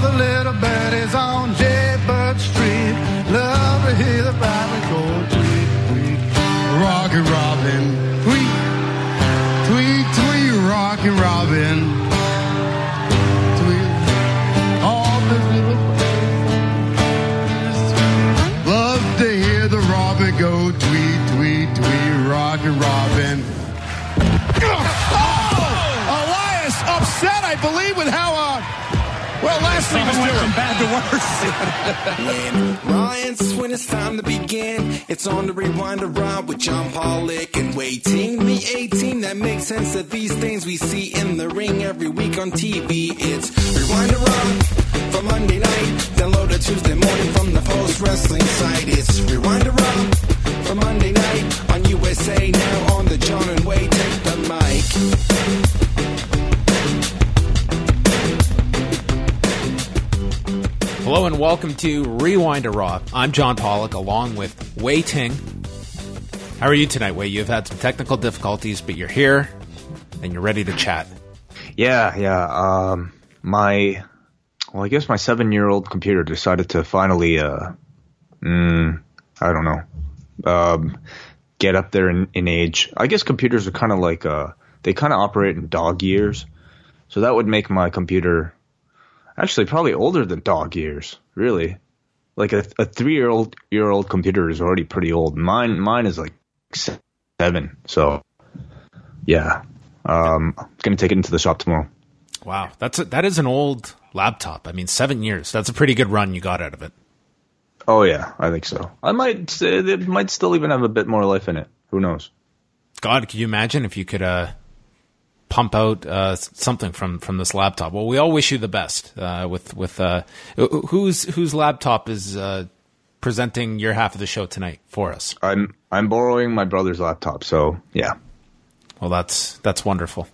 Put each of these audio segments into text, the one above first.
The little birdies on Jaybird Street love to hear the go tweet, tweet. Robin, tweet, tweet, tweet, Robin. Tweet. All little birdies love to hear the robin go tweet, tweet, tweet, Robin. Oh! Elias upset, I believe, with how, well, last week was went from bad to worse. When Ryan's when it's time to begin. It's on the Rewind-A-Raw with John Pollock and Wai Ting. Me 18, that makes sense of these things we see in the ring every week on TV. It's Rewind-A-Raw for Monday night. Download it Tuesday morning from the post wrestling site. It's Rewind-A-Raw for Monday night on USA now on the John and Wade. Take the mic. Hello and welcome to Rewind-A-Raw. I'm John Pollock along with Wai Ting. How are you tonight, Wai? You've had some technical difficulties, but you're here and you're ready to chat. Yeah, yeah. Um, my, well, I guess my seven-year-old computer decided to finally, uh, mm, I don't know, um, get up there in, in age. I guess computers are kind of like, uh, they kind of operate in dog years. So that would make my computer actually probably older than dog years, really. Like a, a three-year-old year old computer is already pretty old. Mine, mine is like seven. So, yeah. Um, I'm gonna take it into the shop tomorrow. Wow, that's a, that is an old laptop. I mean, seven years. That's a pretty good run you got out of it. Oh yeah, I think so. I might say it might still even have a bit more life in it. Who knows? God, could you imagine if you could uh, pump out uh, something from, from this laptop? Well, we all wish you the best. Uh, with with uh, whose whose laptop is uh, presenting your half of the show tonight for us? I'm I'm borrowing my brother's laptop, so yeah. Well, that's that's wonderful.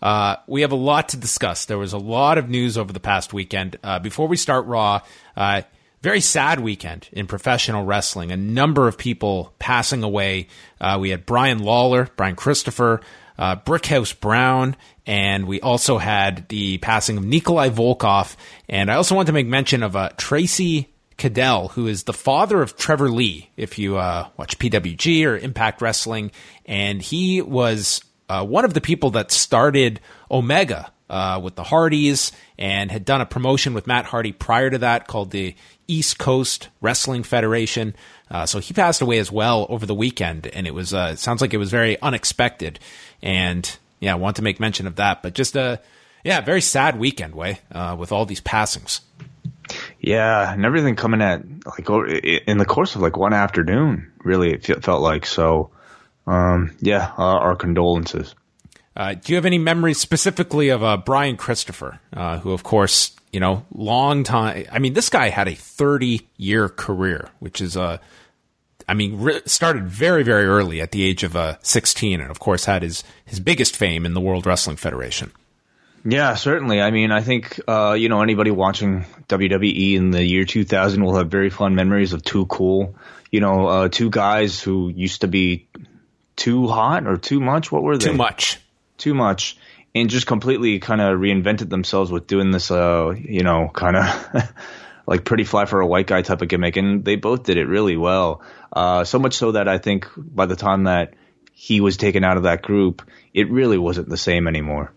Uh, we have a lot to discuss. There was a lot of news over the past weekend. Uh, before we start Raw, uh, very sad weekend in professional wrestling. A number of people passing away. Uh, we had Brian Lawler, Brian Christopher, uh, Brickhouse Brown, and we also had the passing of Nikolai Volkoff. And I also want to make mention of uh, Tracy Caddell, who is the father of Trevor Lee, if you uh, watch PWG or Impact Wrestling. And he was uh, one of the people that started Omega uh, with the Hardys and had done a promotion with Matt Hardy prior to that called the East Coast Wrestling Federation. Uh, so he passed away as well over the weekend, and it was uh, sounds like it was very unexpected. And yeah, I want to make mention of that, but just a yeah, very sad weekend Wai uh, with all these passings. Yeah, and everything coming at like in the course of like one afternoon. Really, it felt like so. Um, yeah, uh, our condolences. Uh, do you have any memories specifically of uh, Brian Christopher, uh, who, of course, you know, long time? I mean, this guy had a 30 year career, which is, uh, I mean, re- started very, very early at the age of uh, 16, and of course, had his, his biggest fame in the World Wrestling Federation. Yeah, certainly. I mean, I think uh, you know anybody watching WWE in the year 2000 will have very fond memories of Too Cool. You know, uh, two guys who used to be too hot or too much. What were they? Too much. Too much, and just completely kind of reinvented themselves with doing this. Uh, you know, kind of like pretty fly for a white guy type of gimmick, and they both did it really well. Uh, so much so that I think by the time that he was taken out of that group, it really wasn't the same anymore.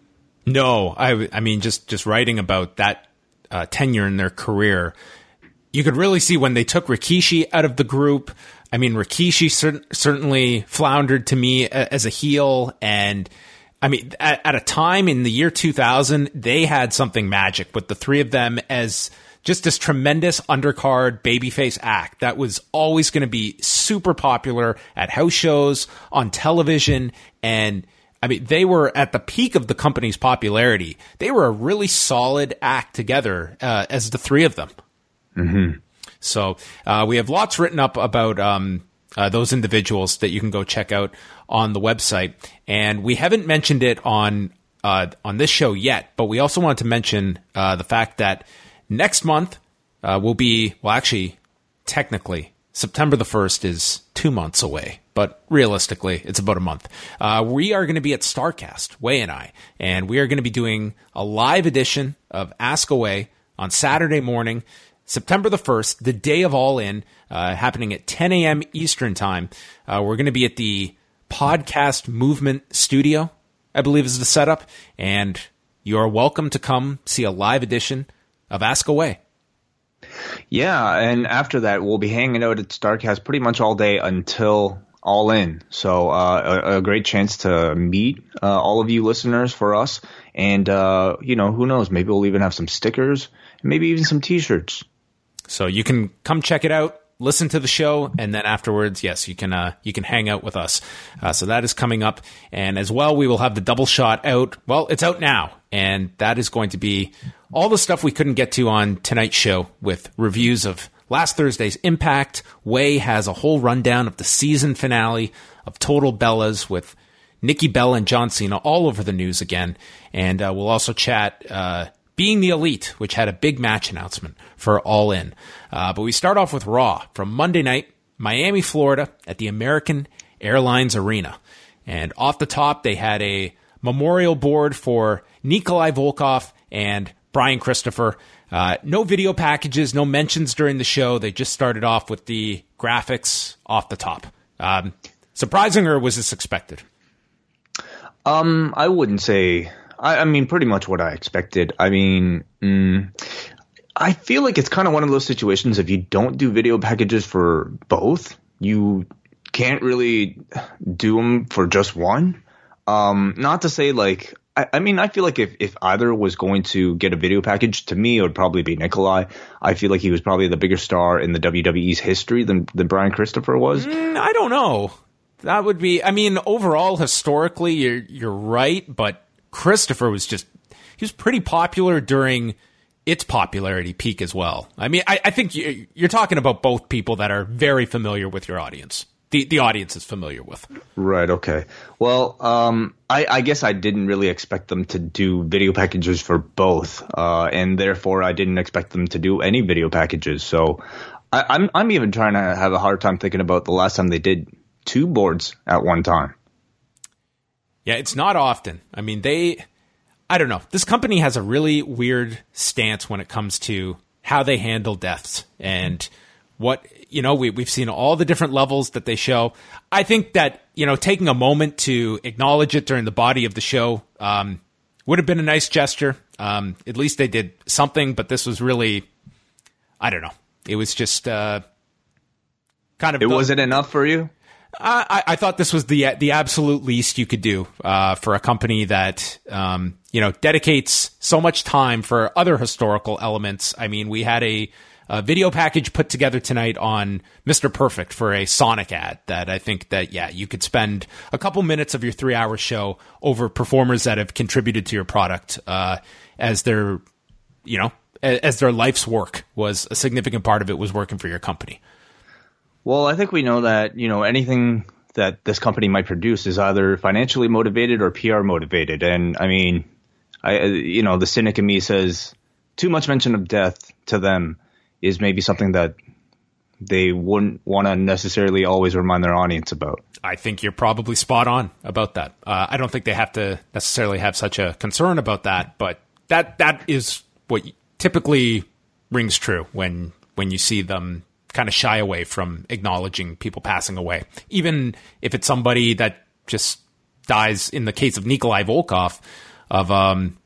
No, I, I mean, just, just writing about that uh, tenure in their career, you could really see when they took Rikishi out of the group. I mean, Rikishi cer- certainly floundered to me a- as a heel, and I mean, at, at a time in the year 2000, they had something magic with the three of them as just this tremendous undercard babyface act that was always going to be super popular at house shows, on television, and I mean, they were at the peak of the company's popularity. They were a really solid act together uh, as the three of them. Mm-hmm. So uh, we have lots written up about um, uh, those individuals that you can go check out on the website, and we haven't mentioned it on uh, on this show yet. But we also wanted to mention uh, the fact that next month uh, will be well, actually, technically, September the first is two months away. But realistically, it's about a month. Uh, we are going to be at Starcast, Wai and I, and we are going to be doing a live edition of Ask Away on Saturday morning. September the 1st, the day of All In, uh, happening at 10 a.m. Eastern Time. Uh, we're going to be at the Podcast Movement Studio, I believe is the setup. And you are welcome to come see a live edition of Ask Away. Yeah, and after that, we'll be hanging out at Starcast pretty much all day until All In. So uh, a, a, great chance to meet uh, all of you listeners for us. And, uh, you know, who knows? Maybe we'll even have some stickers, maybe even some T-shirts. So you can come check it out, listen to the show, and then afterwards, yes, you can uh, you can hang out with us. Uh, so that is coming up, and as well, we will have the double shot out. Well, it's out now, and that is going to be all the stuff we couldn't get to on tonight's show with reviews of last Thursday's Impact. Wai has a whole rundown of the season finale of Total Bellas with Nikki Bella and John Cena all over the news again, and uh, we'll also chat. Being the Elite, which had a big match announcement for All In. Uh, but we start off with Raw from Monday night, Miami, Florida, at the American Airlines Arena. And off the top, they had a memorial board for Nikolai Volkoff and Brian Christopher. Uh, no video packages, no mentions during the show. They just started off with the graphics off the top. Um, surprising or was this expected? Um, I wouldn't say I, I mean, pretty much what I expected. I mean, mm, I feel like it's kind of one of those situations. If you don't do video packages for both, you can't really do them for just one. Um, not to say like, I, mean, I feel like if, if either was going to get a video package, to me, it would probably be Nikolai. I feel like he was probably the bigger star in the WWE's history than, than Brian Christopher was. Mm, I don't know. That would be, I mean, overall, historically, you're, you're right, but Christopher was just he was pretty popular during its popularity peak as well. I mean, I, I think you, you're talking about both people that are very familiar with your audience. The the audience is familiar with. Right. Okay. Well, um, I, I guess I didn't really expect them to do video packages for both, uh, and therefore I didn't expect them to do any video packages. So I, I'm I'm even trying to have a hard time thinking about the last time they did two boards at one time. Yeah, it's not often. I mean, they, I don't know. This company has a really weird stance when it comes to how they handle deaths and what, you know, we, we've seen all the different levels that they show. I think that, you know, taking a moment to acknowledge it during the body of the show um, would have been a nice gesture. Um, at least they did something, but this was really, I don't know. It was just uh, kind of. It wasn't enough for you? I, I, thought this was the the absolute least you could do uh, for a company that um, you know dedicates so much time for other historical elements. I mean, we had a, a, video package put together tonight on Mr. Perfect for a Sonic ad that I think that yeah you could spend a couple minutes of your three hour show over performers that have contributed to your product uh, as their you know as their life's work was a significant part of it was working for your company. Well, I think we know that, you know, anything that this company might produce is either financially motivated or PR motivated. And I mean, I, you know, the cynic in me says too much mention of death to them is maybe something that they wouldn't want to necessarily always remind their audience about. I think you're probably spot on about that. Uh, I don't think they have to necessarily have such a concern about that, but that that is what typically rings true when when you see them kind of shy away from acknowledging people passing away, even if it's somebody that just dies. In the case of Nikolai Volkoff, of um,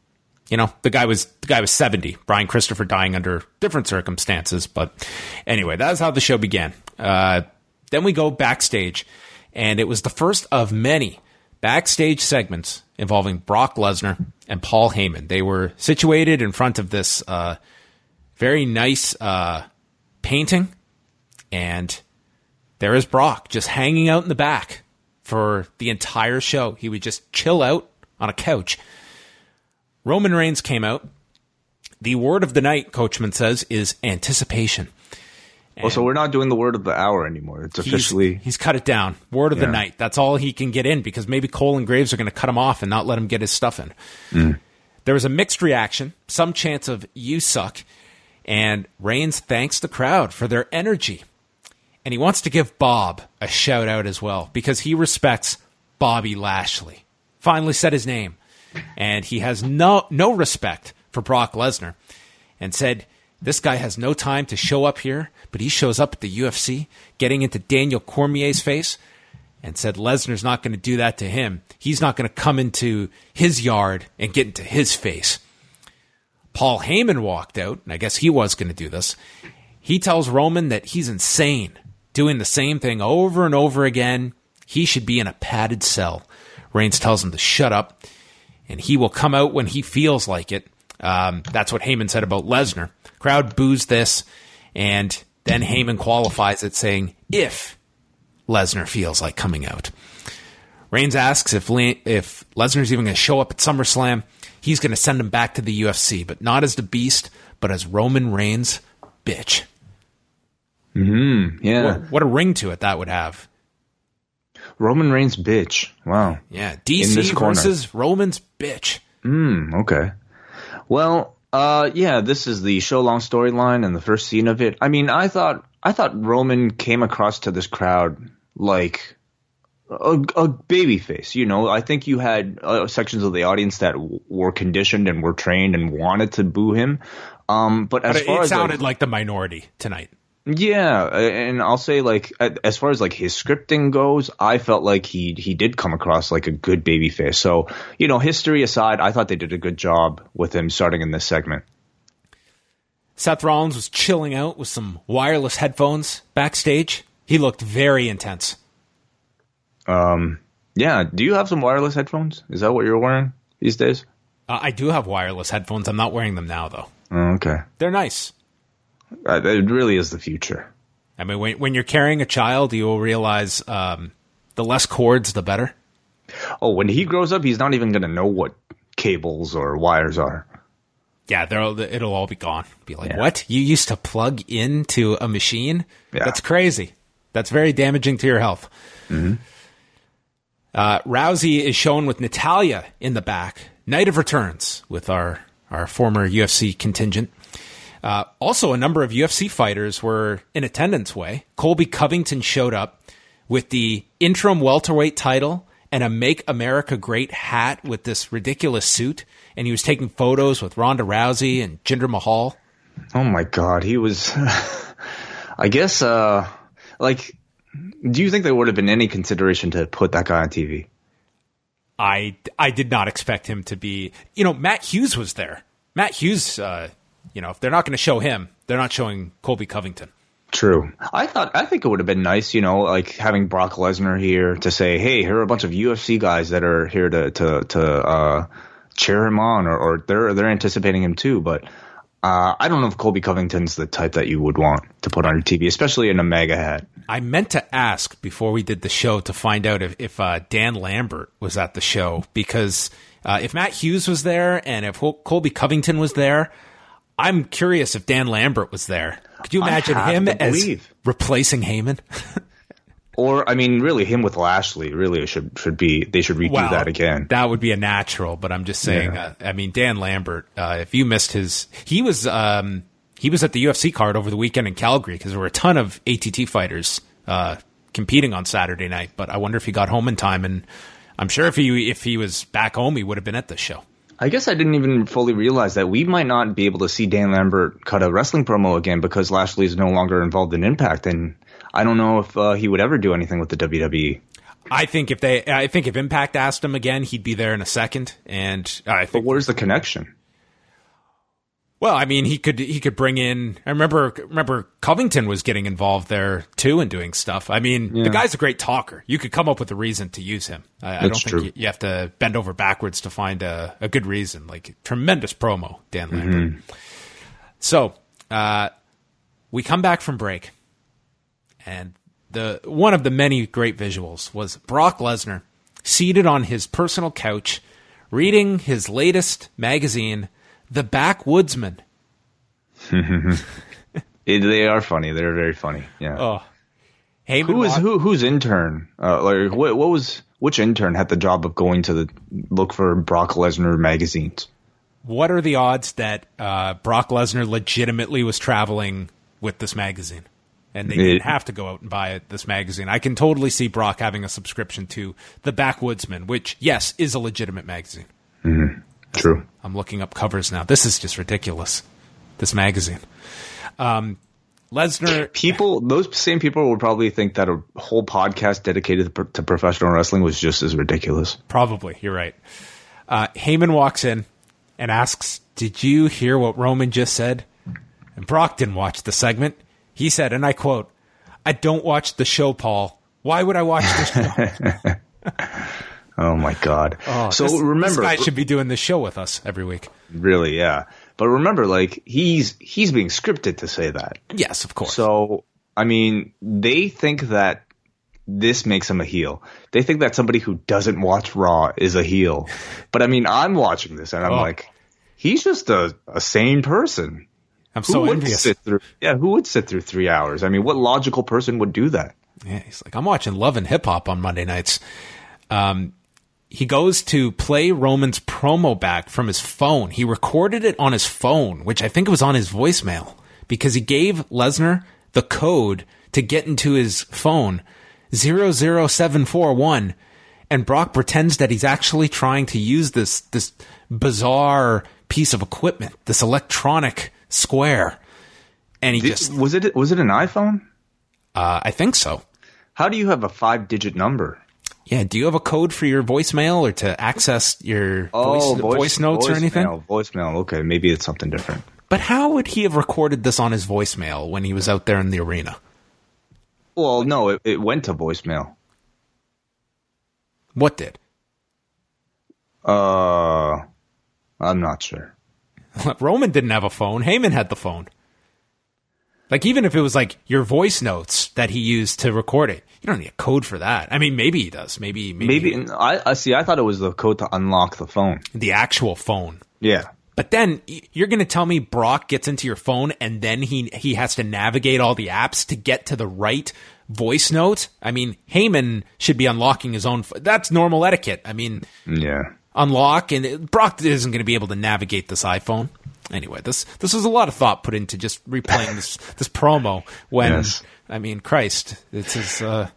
you know, the guy was the guy was 70. Brian Christopher dying under different circumstances, but anyway, that's how the show began. Uh, then we go backstage, and it was the first of many backstage segments involving Brock Lesnar and Paul Heyman. They were situated in front of this uh, very nice uh, painting, and there is Brock just hanging out in the back for the entire show. He would just chill out on a couch. Roman Reigns came out. The word of the night, Coachman says, is anticipation. well, so we're not doing the word of the hour anymore. It's officially. he's cut it down. Word of the night. That's all he can get in because maybe Cole and Graves are going to cut him off and not let him get his stuff in. Mm. There was a mixed reaction, some chance of you suck, and Reigns thanks the crowd for their energy. And he wants to give Bob a shout out as well because he respects Bobby Lashley. Finally said his name. And he has no no respect for Brock Lesnar and said this guy has no time to show up here, but he shows up at the UFC getting into Daniel Cormier's face and said Lesnar's not going to do that to him. He's not going to come into his yard and get into his face. Paul Heyman walked out, and I guess he was going to do this. He tells Roman that he's insane, doing the same thing over and over again. He should be in a padded cell. Reigns tells him to shut up, and he will come out when he feels like it. Um, that's what Heyman said about Lesnar. Crowd boos this, and then Heyman qualifies it, saying, if Lesnar feels like coming out. Reigns asks if Le- if Lesnar's even going to show up at SummerSlam. He's going to send him back to the UFC, but not as the Beast, but as Roman Reigns, bitch. Yeah. What, what a ring to it that would have. Roman Reigns, bitch. Wow. Yeah, DC versus Roman's bitch. Hmm, okay. Well, uh, yeah, this is the show long storyline and the first scene of it. I mean, I thought I thought Roman came across to this crowd like a, a baby face. You know, I think you had uh, sections of the audience that w- were conditioned and were trained and wanted to boo him. Um, but as But it, far it as like, sounded like the minority tonight. Yeah, and I'll say like as far as like his scripting goes, I felt like he he did come across like a good baby face. So you know, history aside, I thought they did a good job with him starting in this segment. Seth Rollins was chilling out with some wireless headphones backstage. He looked very intense. Um, Yeah, do you have some wireless headphones? Is that what you're wearing these days? Uh, I do have wireless headphones. I'm not wearing them now, though. Oh, okay, They're nice. Uh, it really is the future. I mean, when, when you're carrying a child, you will realize um, the less cords, the better. Oh, when he grows up, he's not even gonna know what cables or wires are. Yeah, they'll, it'll all be gone. Be like, Yeah. what? You used to plug into a machine? Yeah. That's crazy. That's very damaging to your health. Uh, Rousey is shown with Natalya in the back. Night of Returns with our, our former UFC contingent. Uh, also, a number of UFC fighters were in attendance. Wai Colby Covington showed up with the interim welterweight title and a "Make America Great" hat with this ridiculous suit, and he was taking photos with Ronda Rousey and Jinder Mahal. Oh my god, he was. I guess, uh, like, do you think there would have been any consideration to put that guy on TV? I I did not expect him to be. You know, Matt Hughes was there. Matt Hughes. Uh, you know, if they're not going to show him, they're not showing Colby Covington. True. I thought I think it would have been nice, you know, like having Brock Lesnar here to say, "Hey, here are a bunch of UFC guys that are here to to to uh, cheer him on, or, or they're they're anticipating him too." But uh, I don't know if Colby Covington's the type that you would want to put on your TV, especially in a MAGA hat. I meant to ask before we did the show to find out if, if uh, Dan Lambert was at the show because uh, if Matt Hughes was there and if Col- Colby Covington was there, I'm curious if Dan Lambert was there. Could you imagine him as replacing Heyman? Or I mean, really, him with Lashley really should should be they should redo that again. That would be a natural, but I'm just saying. Yeah. Uh, I mean, Dan Lambert. Uh, if you missed his, he was um, he was at the UFC card over the weekend in Calgary because there were a ton of ATT fighters uh, competing on Saturday night. But I wonder if he got home in time, and I'm sure if he if he was back home, he would have been at the show. I guess I didn't even fully realize that we might not be able to see Dan Lambert cut a wrestling promo again because Lashley is no longer involved in Impact, and I don't know if uh, he would ever do anything with the. WWE. I think if they, I think if Impact asked him again, he'd be there in a second. And I But think where's the connection? Well, I mean, he could he could bring in. I remember remember Covington was getting involved there too and doing stuff. I mean, Yeah. the guy's a great talker. You could come up with a reason to use him. I, I don't think you, you have to bend over backwards to find a, a good reason. Like tremendous promo, Dan Lambert. Mm-hmm. So uh, we come back from break, and the one of the many great visuals was Brock Lesnar seated on his personal couch, reading his latest magazine, The Backwoodsman. It, they are funny. They're very funny. Yeah. Oh, Heyman who is who? Whose intern? Uh, like what? What was which intern had the job of going to the look for Brock Lesnar magazines? What are the odds that uh, Brock Lesnar legitimately was traveling with this magazine? And they didn't It- have to go out and buy it, this magazine. I can totally see Brock having a subscription to The Backwoodsman, which, yes, is a legitimate magazine. True. I'm looking up covers now. This is just ridiculous. This magazine. Um, Lesnar. People, those same people would probably think that a whole podcast dedicated to, professional wrestling was just as ridiculous. Probably, you're right. Uh, Heyman walks in and asks, Did you hear what Roman just said? And Brock didn't watch the segment. He said, and I quote, I don't watch the show, Paul. Why would I watch this show? Oh my god! Oh, so This- remember, this guy should be doing this show with us every week. really, yeah. But remember, like he's he's being scripted to say that. Yes, of course. So I mean, they think that this makes him a heel. They think that somebody who doesn't watch Raw is a heel. But I mean, I'm watching this and I'm Oh. like, he's just a, a sane person. I'm Who so would envious. sit through? Yeah, who would sit through three hours? I mean, what logical person would do that? Yeah, he's like, I'm watching Love and Hip Hop on Monday nights. Um, he goes to play Roman's promo back from his phone. He recorded it on his phone, which I think was on his voicemail because he gave Lesnar the code to get into his phone 00741 and Brock pretends that he's actually trying to use this this bizarre piece of equipment, this electronic square. And he Did- just was it was it an iPhone? uh, I think so. How do you have a five digit number? Yeah, do you have a code for your voicemail or to access your voice, voice, notes or anything? Oh, Voicemail, voicemail. Okay, maybe it's something different. But how would he have recorded this on his voicemail when he was out there in the arena? Well, no, it, it went to voicemail. What did? Uh, I'm not sure. Roman didn't have a phone. Heyman had the phone. Like even if it was like your voice notes that he used to record it, you don't need a code for that. I mean, maybe he does. Maybe maybe, Maybe I, I see. I thought it was the code to unlock the phone. the actual phone. Yeah. But then you're going to tell me Brock gets into your phone and then he he has to navigate all the apps to get to the right voice note. I mean, Heyman should be unlocking his own. That's normal etiquette. I mean, Yeah. unlock and Brock isn't going to be able to navigate this iPhone. Anyway, this this was a lot of thought put into just replaying this this promo. When Yes. I mean, Christ, is. Uh,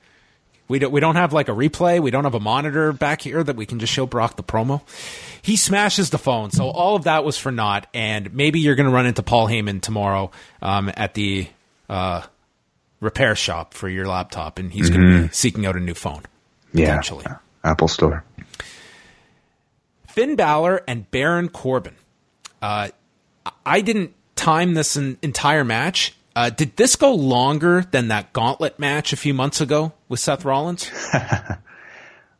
we don't we don't have like a replay. We don't have a monitor back here that we can just show Brock the promo. He smashes the phone, so all of that was for naught. And maybe you're going to run into Paul Heyman tomorrow um, at the uh, repair shop for your laptop, and he's going to be seeking out a new phone. Yeah. Potentially. Apple Store. Finn Balor and Baron Corbin. Uh, I didn't time this en- entire match. Uh, did this go longer than that gauntlet match a few months ago with Seth Rollins?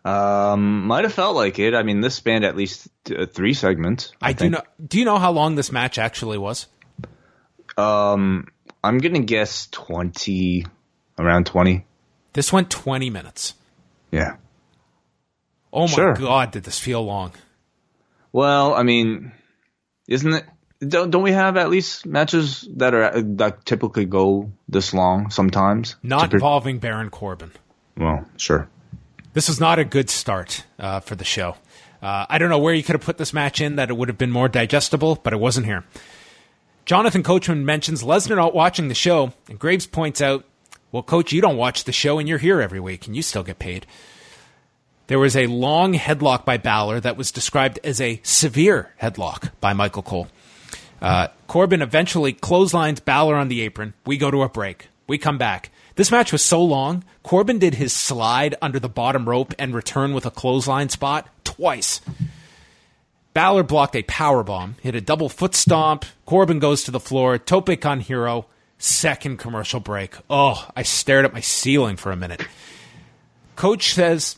Um, might have felt like it. I mean, this spanned at least uh, three segments. I, do think. know. Do you know how long this match actually was? Um, I'm gonna guess twenty, around twenty. This went 20 minutes. Yeah. Oh my Sure. god, did this feel long? Well, I mean, isn't it? Don't, don't we have at least matches that are that typically go this long sometimes? Not pre- involving Baron Corbin. Well, sure. This is not a good start uh, for the show. Uh, I don't know where you could have put this match in that it would have been more digestible, but it wasn't here. Jonathan Coachman mentions Lesnar not watching the show, and Graves points out, "Well, Coach, you don't watch the show, and you're here every week, and you still get paid." There was a long headlock by Balor that was described as a severe headlock by Michael Cole. Uh, Corbin eventually clotheslines Balor on the apron. We go to a break. We come back. This match was so long, Corbin did his slide under the bottom rope and return with a clothesline spot twice. Balor blocked a power bomb, hit a double foot stomp. Corbin goes to the floor. Tope con hilo. Second commercial break. Oh, I stared at my ceiling for a minute. Coach says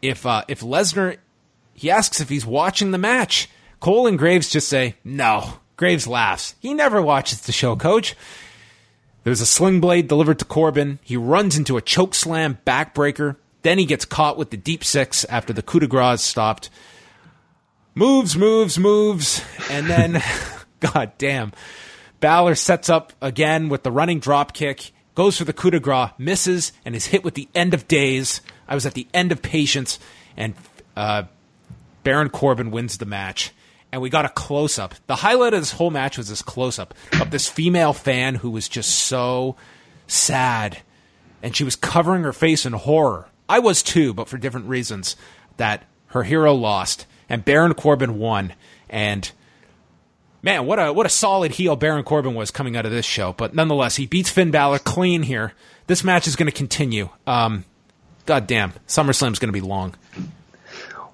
if uh, if Lesnar, he asks if he's watching the match. Cole and Graves just say no. Graves laughs. He never watches the show, Coach. There's a sling blade delivered to Corbin. He runs into a choke slam backbreaker. Then he gets caught with the deep six after the coup de grace stopped. Moves, moves, moves, and then, god damn, Balor sets up again with the running drop kick, goes for the coup de grace, misses, and is hit with the end of days. I was at the end of patience, and uh, Baron Corbin wins the match. And we got a close up. The highlight of this whole match was this close up of this female fan who was just so sad. And she was covering her face in horror. I was too, but for different reasons. That her hero lost and Baron Corbin won. And man, what a what a solid heel Baron Corbin was coming out of this show. But nonetheless, he beats Finn Balor clean here. This match is going to continue. Um, God damn, SummerSlam's going to be long.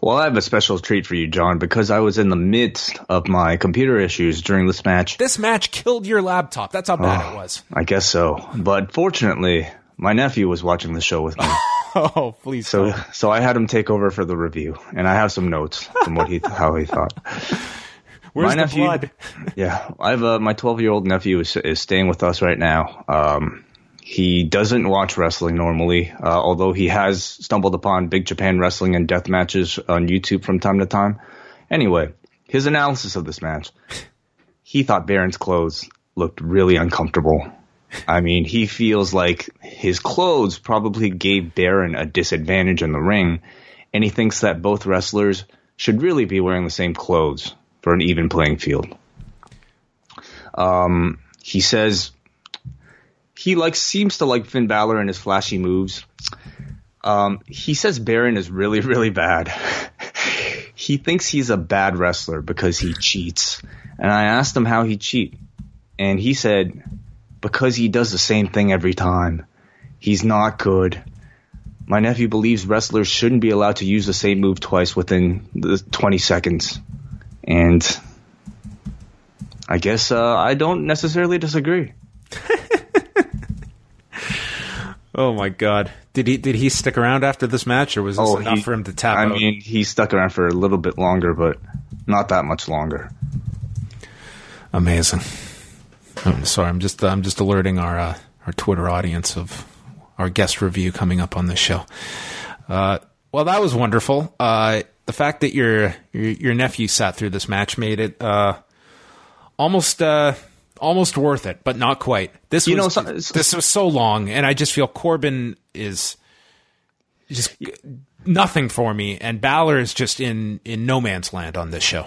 Well, I have a special treat for you, John, because I was in the midst of my computer issues during this match. This match killed your laptop. That's how bad Oh, it was. I guess so. But fortunately, my nephew was watching the show with me. Oh, please. So, don't. so I had him take over for the review, and I have some notes from what he how he thought. Where's my the nephew- blood? Yeah, I have a, my 12 year old nephew is, is staying with us right now. Um, he doesn't watch wrestling normally, uh, although he has stumbled upon Big Japan Wrestling and death matches on YouTube from time to time. Anyway, his analysis of this match, he thought Baron's clothes looked really uncomfortable. I mean, he feels like his clothes probably gave Baron a disadvantage in the ring, and he thinks that both wrestlers should really be wearing the same clothes for an even playing field. Um, he says he likes seems to like Finn Balor and his flashy moves. Um, he says Baron is really really bad. he thinks he's a bad wrestler because he cheats, and I asked him how he cheat, and he said because he does the same thing every time. He's not good. My nephew believes wrestlers shouldn't be allowed to use the same move twice within the 20 seconds. And I guess uh, I don't necessarily disagree. Oh my god. Did he did he stick around after this match or was this enough Oh, he- for him to tap I out? mean, he stuck around for a little bit longer, but not that much longer. Amazing. I'm sorry, I'm just I'm just alerting our uh, our Twitter audience of our guest review coming up on this show. Uh, well, that was wonderful. Uh, the fact that your, your your nephew sat through this match made it uh, almost uh, almost worth it, but not quite. This You was know, so- this was so long, and I just feel Corbin is just nothing for me, and Balor is just in in no man's land on this show.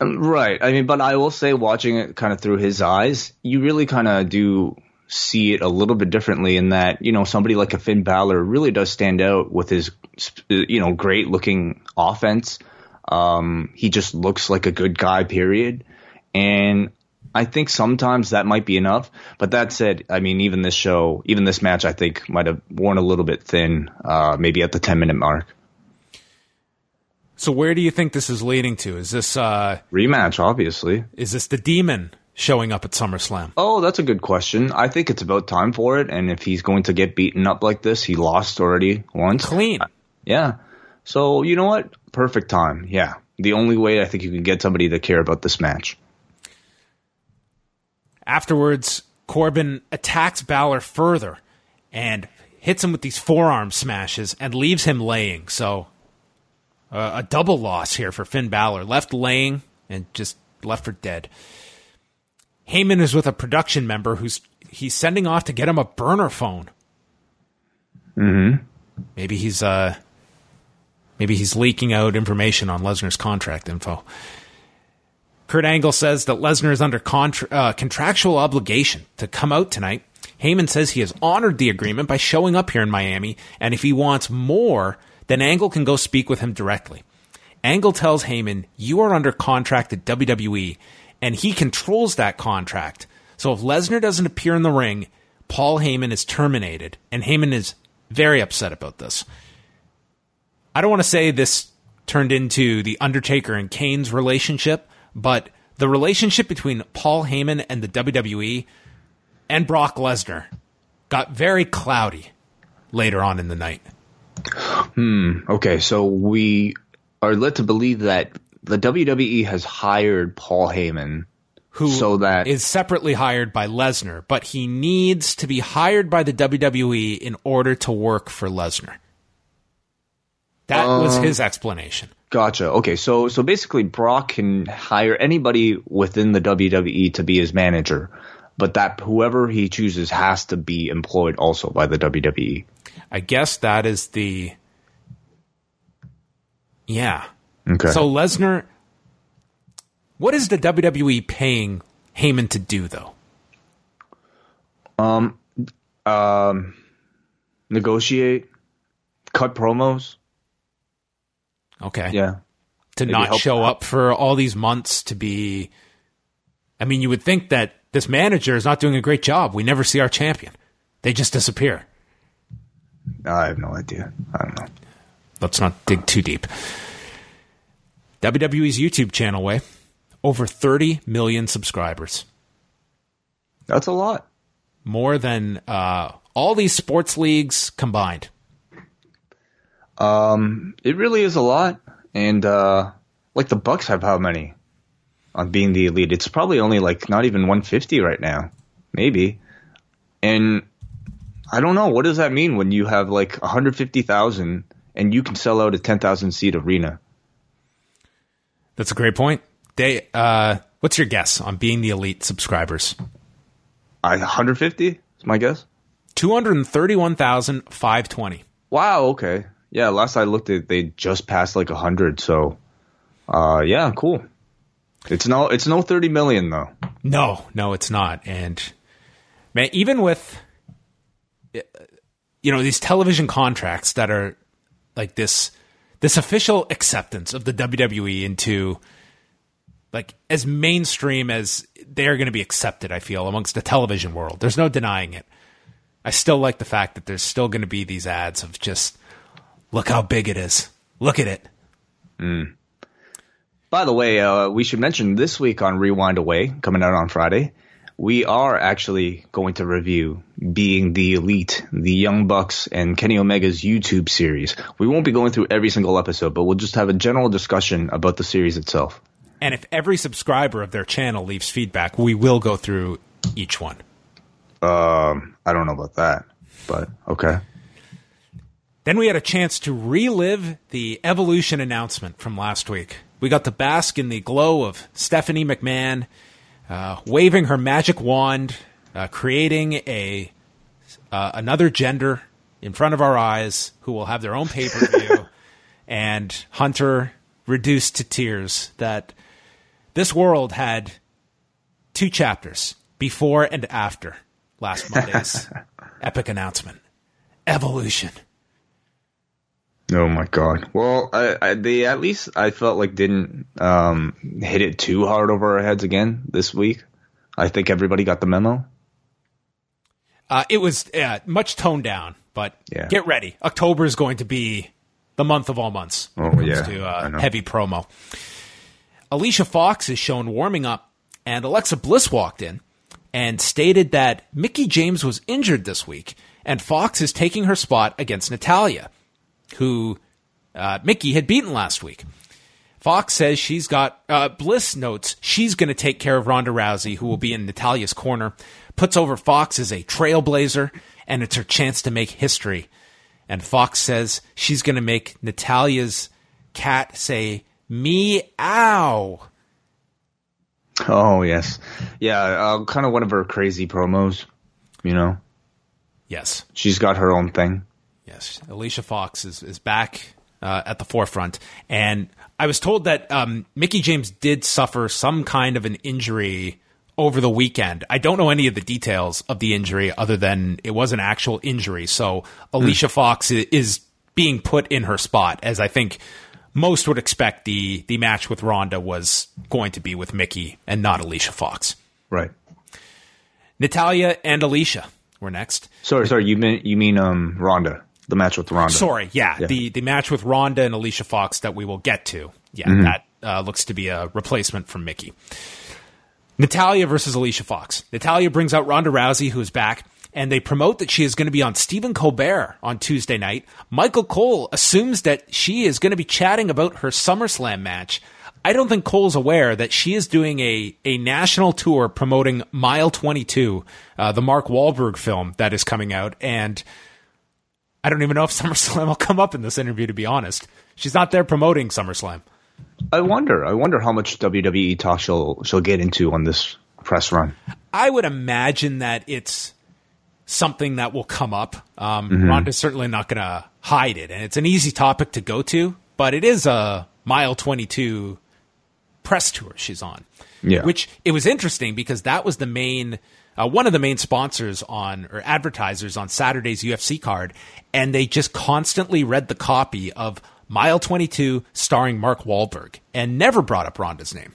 Right. I mean, but I will say, watching it kind of through his eyes, you really kind of do see it a little bit differently in that, you know, somebody like a Finn Balor really does stand out with his, you know, great looking offense. Um, he just looks like a good guy, period. And I think sometimes that might be enough. But that said, I mean, even this show, even this match, I think might have worn a little bit thin, uh, maybe at the 10 minute mark. So where do you think this is leading to? Is this uh, Rematch, obviously. is this the demon showing up at SummerSlam? Oh, that's a good question. I think it's about time for it. And if he's going to get beaten up like this, he lost already once. Clean. Yeah. So you know what? Perfect time. Yeah. The only way I think you can get somebody to care about this match. Afterwards, Corbin attacks Balor further and hits him with these forearm smashes and leaves him laying. So uh, a double loss here for Finn Balor, left laying and just left for dead. Heyman is with a production member who's he's sending off to get him a burner phone. Mm-hmm. Maybe he's uh maybe he's leaking out information on Lesnar's contract info. Kurt Angle says that Lesnar is under contra- uh, contractual obligation to come out tonight. Heyman says he has honored the agreement by showing up here in Miami, and if he wants more, then Angle can go speak with him directly. Angle tells Heyman, You are under contract at WWE, and he controls that contract. So if Lesnar doesn't appear in the ring, Paul Heyman is terminated, and Heyman is very upset about this. I don't want to say this turned into the Undertaker and Kane's relationship, but the relationship between Paul Heyman and the WWE and Brock Lesnar got very cloudy later on in the night. Hmm. Okay, so we are led to believe that the WWE has hired Paul Heyman Who is So that- separately hired by Lesnar, but he needs to be hired by the WWE in order to work for Lesnar. That was Um, his explanation. Gotcha. Okay, so so basically, Brock can hire anybody within the WWE to be his manager, but that whoever he chooses has to be employed also by the. WWE. I guess that is the. Yeah. Okay. So Lesnar. What is the WWE paying Heyman to do, though? Um, um, negotiate, cut promos. Okay. Yeah. to Maybe not show up for all these months to be. I mean, you would think that this manager is not doing a great job. We never see our champion. They just disappear. I have no idea. I don't know. Let's not dig too deep. WWE's YouTube channel, way over 30 million subscribers, That's a lot. more than uh, all these sports leagues combined. It really is a lot. And uh like the Bucks have how many on being the elite? It's probably only like not even 150 right now. Maybe. And I don't know, what does that mean when you have like 150,000 and you can sell out a 10,000 seat arena? That's a great point. They, uh, what's your guess on being the elite subscribers? I 150 is my guess. 231,520. Wow, okay. Yeah, last I looked at they just passed like 100, so uh yeah, cool. It's no it's no 30 million though. No, no, it's not. And man, even with you know these television contracts that are like this, this official acceptance of the WWE into like as mainstream as they are going to be accepted. I feel amongst the television world. There's no denying it. I still like the fact that there's still going to be these ads of just look how big it is. Look at it. By the way, uh, we should mention this week on Rewind Away, coming out on Friday, we are actually going to review Being the Elite, the Young Bucks, and Kenny Omega's YouTube series. We won't be going through every single episode, but we'll just have a general discussion about the series itself. And if every subscriber of their channel leaves feedback, we will go through each one. Um, I don't know about that, but okay. Then we had a chance to relive the evolution announcement from last week. We got to bask in the glow of Stephanie McMahon uh, waving her magic wand, uh, creating a uh, another gender in front of our eyes who will have their own pay per view, and Hunter reduced to tears that this world had two chapters before and after last Monday's epic announcement. Evolution. Oh my god. Well, I, I, they at least I felt like didn't um, hit it too hard over our heads again this week. I think everybody got the memo. Uh, it was uh, much toned down, but Yeah. get ready. October is going to be the month of all months when Oh, it comes yeah. to uh, heavy promo. Alicia Fox is shown warming up, and Alexa Bliss walked in and stated that Mickie James was injured this week, and Fox is taking her spot against Natalya, who uh, Mickie had beaten last week. Fox says she's got uh, Bliss notes she's going to take care of Ronda Rousey, who will be in Natalya's corner. Puts over Fox as a trailblazer, and it's her chance to make history. And Fox says she's going to make Natalya's cat say meow. Oh yes, yeah. Uh, kind of one of her crazy promos. You know, Yes, she's got her own thing. Yes. Alicia Fox is is back uh, at the forefront, and I was told that um, Mickie James did suffer some kind of an injury over the weekend. I don't know any of the details of the injury other than it was an actual injury. So Alicia Fox is being put in her spot, as I think most would expect the the match with Ronda was going to be with Mickie and not Alicia Fox. Right. Natalya and Alicia were next. Sorry, sorry. You mean you mean um Ronda? The match with Ronda. Sorry, yeah, Yeah. the the match with Ronda and Alicia Fox that we will get to. Yeah, Mm-hmm. that uh, looks to be a replacement from Mickie. Natalya versus Alicia Fox. Natalya brings out Ronda Rousey, who is back, and they promote that she is going to be on Stephen Colbert on Tuesday night. Michael Cole assumes that she is going to be chatting about her SummerSlam match. I don't think Cole's aware that she is doing a, a national tour promoting Mile 22, uh, the Mark Wahlberg film that is coming out, and I don't even know if SummerSlam will come up in this interview, to be honest. She's not there promoting SummerSlam. I wonder. I wonder how much WWE talk she'll she'll get into on this press run. I would imagine that it's something that will come up. Um, Ronda's certainly not going to hide it, and it's an easy topic to go to, but it is a mile 22 press tour she's on. Yeah. Which it was interesting because that was the main, uh, one of the main sponsors on, or advertisers on Saturday's UFC card, and they just constantly read the copy of Mile 22 starring Mark Wahlberg and never brought up Ronda's name.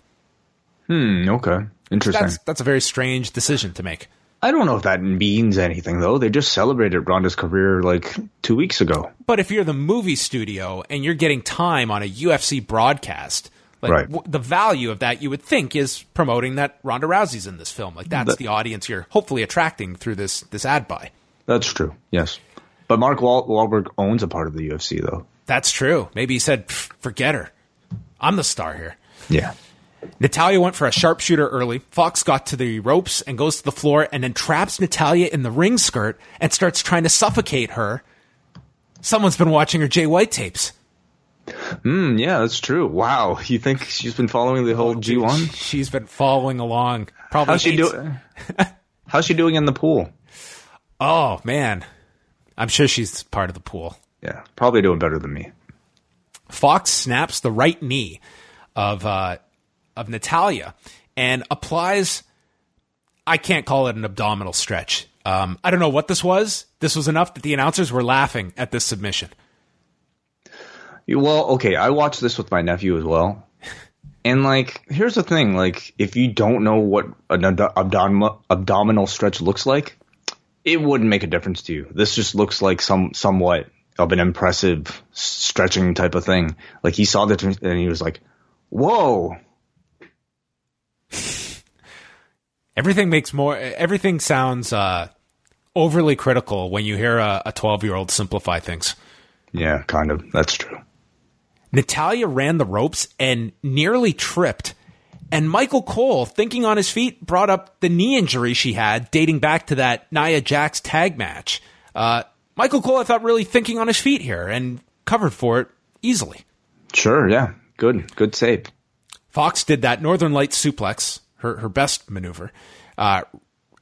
Hmm, okay, interesting. That's, that's a very strange decision to make. I don't know if that means anything though. They just celebrated Ronda's career like two weeks ago. But if you're the movie studio and you're getting time on a UFC broadcast, like Right. w- the value of that, you would think is promoting that Ronda Rousey's in this film. Like that's That- the audience you're hopefully attracting through this this ad buy. That's true. Yes, but Mark Wahl- Wahlberg owns a part of the UFC though. That's true. Maybe he said, "Forget her, I'm the star here." Yeah. Natalya went for a sharpshooter early. Fox got to the ropes and goes to the floor and then traps Natalya in the ring skirt and starts trying to suffocate her. Someone's been watching her Jay White tapes. Hmm. Yeah, that's true. Wow. You think she's been following the whole G1? She's been following along. Probably How's she doing? How's she doing in the pool? Oh man, I'm sure she's part of the pool. Yeah, probably doing better than me. Fox snaps the right knee of uh, of Natalya and applies. I can't call it an abdominal stretch. Um, I don't know what this was. This was enough that the announcers were laughing at this submission. Well, okay, I watched this with my nephew as well. And like, here's the thing: like, if you don't know what an abdo- abdominal abdominal stretch looks like, it wouldn't make a difference to you. This just looks like some somewhat of an impressive stretching type of thing. Like he saw the and he was like, "Whoa!" Everything makes more. Everything sounds uh, overly critical when you hear a 12 year old simplify things. Yeah, kind of. That's true. Natalya ran the ropes and nearly tripped. And Michael Cole, thinking on his feet, brought up the knee injury she had dating back to that Nia Jax tag match. Uh, Michael Cole, I thought, really thinking on his feet here and covered for it easily. Sure. Yeah. Good. Good save. Fox did that Northern Lights suplex, her, her best maneuver. Uh,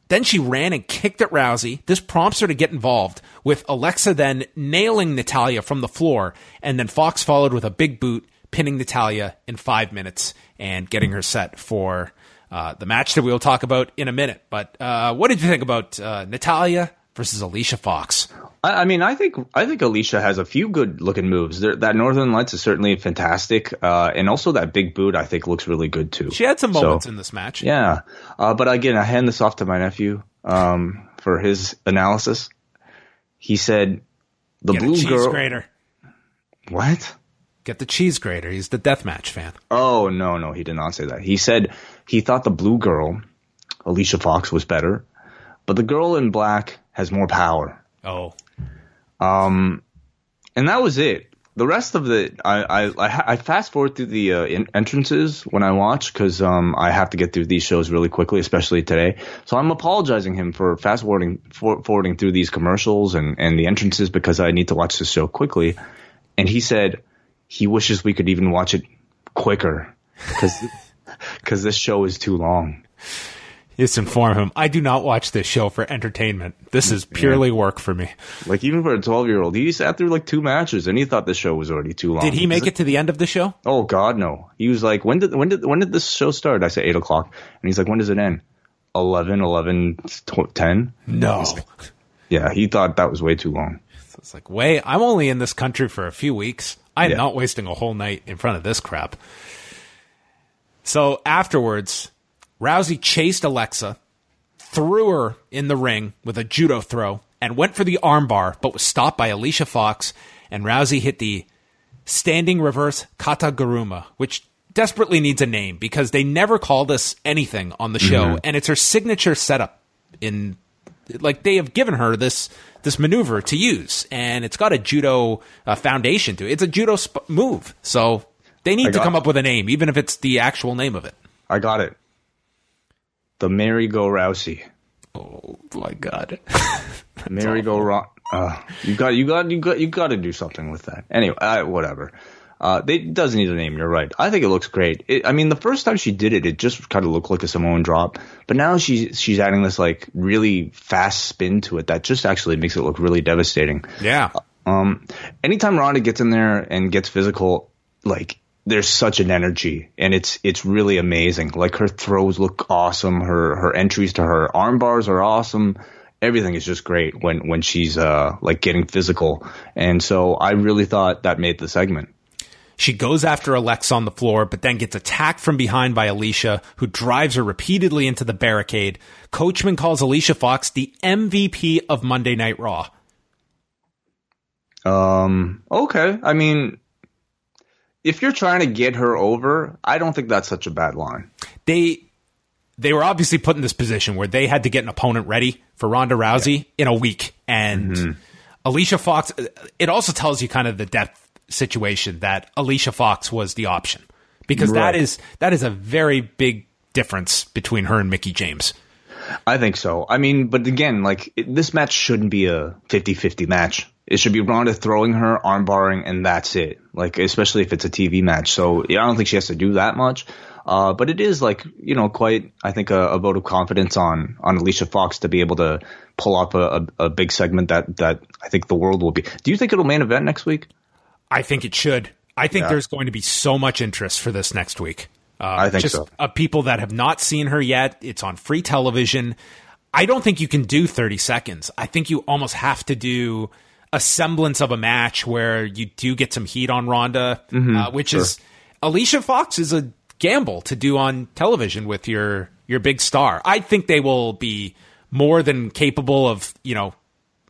then she ran and kicked at Rousey. This prompts her to get involved, with Alexa then nailing Natalya from the floor, and then Fox followed with a big boot, pinning Natalya in five minutes and getting her set for uh, the match that we will talk about in a minute. But uh, what did you think about uh, Natalya versus Alicia Fox? I, I mean, I think I think Alicia has a few good looking moves. There, that Northern Lights is certainly fantastic, uh, and also that big boot I think looks really good too. She had some So, moments in this match. Yeah, uh, but again, I hand this off to my nephew um, for his analysis. He said the Get a blue cheese girl. grater. What? Get the cheese grater. He's the deathmatch fan. Oh no, no, he did not say that. He said he thought the blue girl, Alicia Fox, was better, but the girl in black has more power. Oh, Um, and that was it. The rest of the I I, I, fast forward through the uh, in- entrances when I watch because um I have to get through these shows really quickly, especially today. So I'm apologizing him for fast forwarding for, forwarding through these commercials and and the entrances because I need to watch the show quickly. And he said he wishes we could even watch it quicker because because this show is too long. Just inform him. I do not watch this show for entertainment. This is purely work for me. Like even for a 12 year old, he sat through like two matches and he thought the show was already too long. Did he make it to the end of the show? Oh God, no. He was like, when did when did when did this show start? I said eight o'clock, and he's like, when does it end? 11, 11, 10? No. Yeah, he thought that was way too long. So It's like, wait, I'm only in this country for a few weeks. I'm Yeah. not wasting a whole night in front of this crap. So afterwards, Rousey chased Alexa, threw her in the ring with a judo throw, and went for the armbar, but was stopped by Alicia Fox, and Rousey hit the standing reverse kata kataguruma, which desperately needs a name because they never called us anything on the show, Mm-hmm. and it's her signature setup. In like they have given her this this maneuver to use, and it's got a judo uh, foundation to it. It's a judo sp- move, so they need to come it. up with a name, even if it's the actual name of it. I got it. The Merry Go Rousey. Oh my god! Merry Go Rousey. Uh, you got, you got, you got, you got to do something with that. Anyway, I, whatever. Uh, they doesn't need a name. You're right. I think it looks great. It, I mean, the first time she did it, it just kind of looked like a Samoan drop. But now she's she's adding this like really fast spin to it that just actually makes it look really devastating. yeah, Um, anytime Ronda gets in there and gets physical, like there's such an energy and it's it's really amazing. Like her throws look awesome. Her her entries to her arm bars are awesome. Everything is just great when when she's uh like getting physical. And so I really thought that made the segment. She goes after Alexa on the floor, but then gets attacked from behind by Alicia, who drives her repeatedly into the barricade. Coachman calls Alicia Fox the MVP of Monday Night Raw. Um, okay. I mean, if you're trying to get her over, I don't think that's such a bad line. They they were obviously put in this position where they had to get an opponent ready for Ronda Rousey in a week, and mm-hmm. Alicia Fox. It also tells you kind of the depth situation that Alicia Fox was the option because that Right. is that is a very big difference between her and Mickie James. I think so. I mean, but again, like it, this match shouldn't be a 50-50 match. It should be Ronda throwing her, arm barring, and that's it. Like, especially if it's a TV match. So yeah, I don't think she has to do that much. Uh, but it is like, you know, quite, I think a, a vote of confidence on, on Alicia Fox to be able to pull off a, a, a big segment that, that I think the world will be. Do you think it'll main event next week? I think it should. I think Yeah. there's going to be so much interest for this next week. Uh, I think just so. Of people that have not seen her yet. It's on free television. I don't think you can do 30 seconds. I think you almost have to do a semblance of a match where you do get some heat on Ronda, Mm-hmm. uh, which is Alicia Fox is a gamble to do on television with your your big star. I think they will be more than capable of you know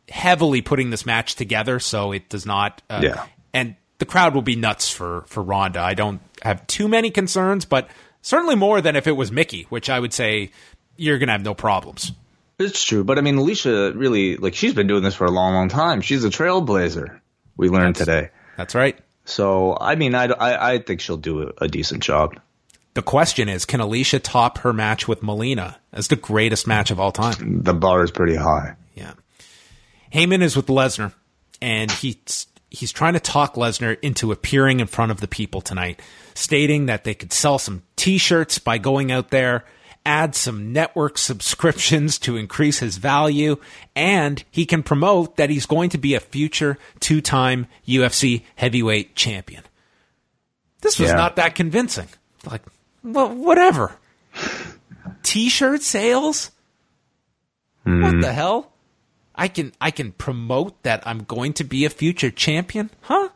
heavily putting this match together so it does not uh, Yeah. and the crowd will be nuts for for Ronda. I don't have too many concerns, but certainly more than if it was Mickie, which I would say you're going to have no problems. It's true, but I mean, Alicia really like she's been doing this for a long, long time. She's a trailblazer. We learned today. That's right. So I mean, I, I, I think she'll do a, a decent job. The question is, can Alicia top her match with Melina as the greatest match of all time? The bar is pretty high. Yeah. Heyman is with Lesnar, and he's he's trying to talk Lesnar into appearing in front of the people tonight, stating that they could sell some T-shirts by going out there, add some network subscriptions to increase his value, and he can promote that he's going to be a future two-time UFC heavyweight champion. This was Yeah. not that convincing. Like, well, whatever. T-shirt sales. What hmm. the hell? I can I can promote that I'm going to be a future champion, huh?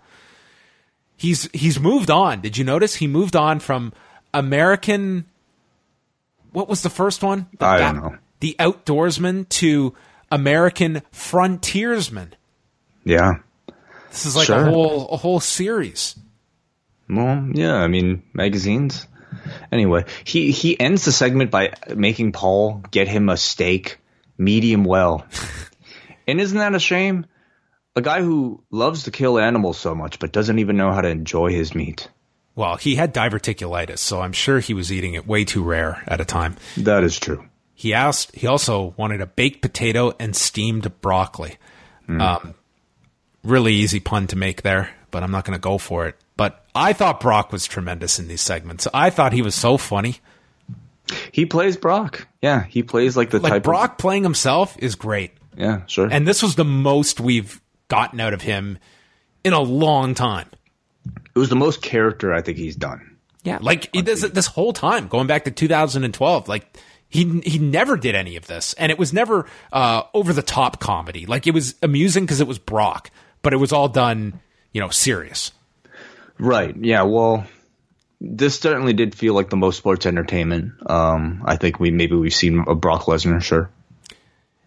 He's he's moved on. Did you notice he moved on from American? What was the first one? The I don't know. The outdoorsman to American frontiersman. Yeah. This is like Sure. a whole a whole series. Well, yeah. I mean, magazines. Anyway, he he ends the segment by making Paul get him a steak, medium well. and isn't that a shame? A guy who loves to kill animals so much, but doesn't even know how to enjoy his meat. Well, he had diverticulitis, so I'm sure he was eating it way too rare at a time. That is true. He asked. He also wanted a baked potato and steamed broccoli. Um, really easy pun to make there, but I'm not going to go for it. But I thought Brock was tremendous in these segments. I thought he was so funny. He plays Brock. Yeah, he plays like the Like type Brock playing himself is great, yeah, sure. and this was the most we've gotten out of him in a long time. It was the most character I think he's done. Yeah, like he does it this whole time, going back to 2012. Like he he never did any of this, and it was never uh, over the top comedy. Like it was amusing because it was Brock, but it was all done, you know, serious. Right. Yeah. Well, this certainly did feel like the most sports entertainment. Um, I think we maybe we've seen a Brock Lesnar. Sure.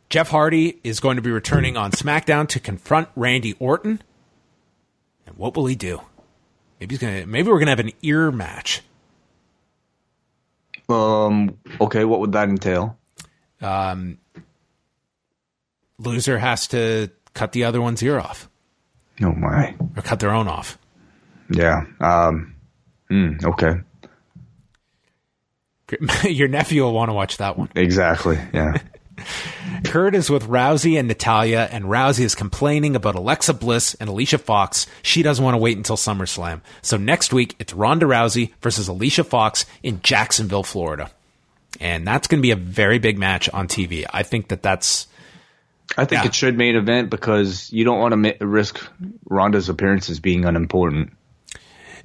Jeff Hardy is going to be returning on SmackDown to confront Randy Orton. And what will he do? Maybe he's gonna. Maybe we're gonna have an ear match. Um. Okay. What would that entail? Um, loser has to cut the other one's ear off Oh my. or cut their own off. Yeah. Um. mm, okay. Your nephew will want to watch that one. Exactly. Yeah. Kurt is with Rousey and Natalya, and Rousey is complaining about Alexa Bliss and Alicia Fox. She doesn't want to wait until SummerSlam. So next week, it's Ronda Rousey versus Alicia Fox in Jacksonville, Florida. And that's going to be a very big match on TV. I think that that's. I think Yeah. it should main event because you don't want to risk Ronda's appearances being unimportant.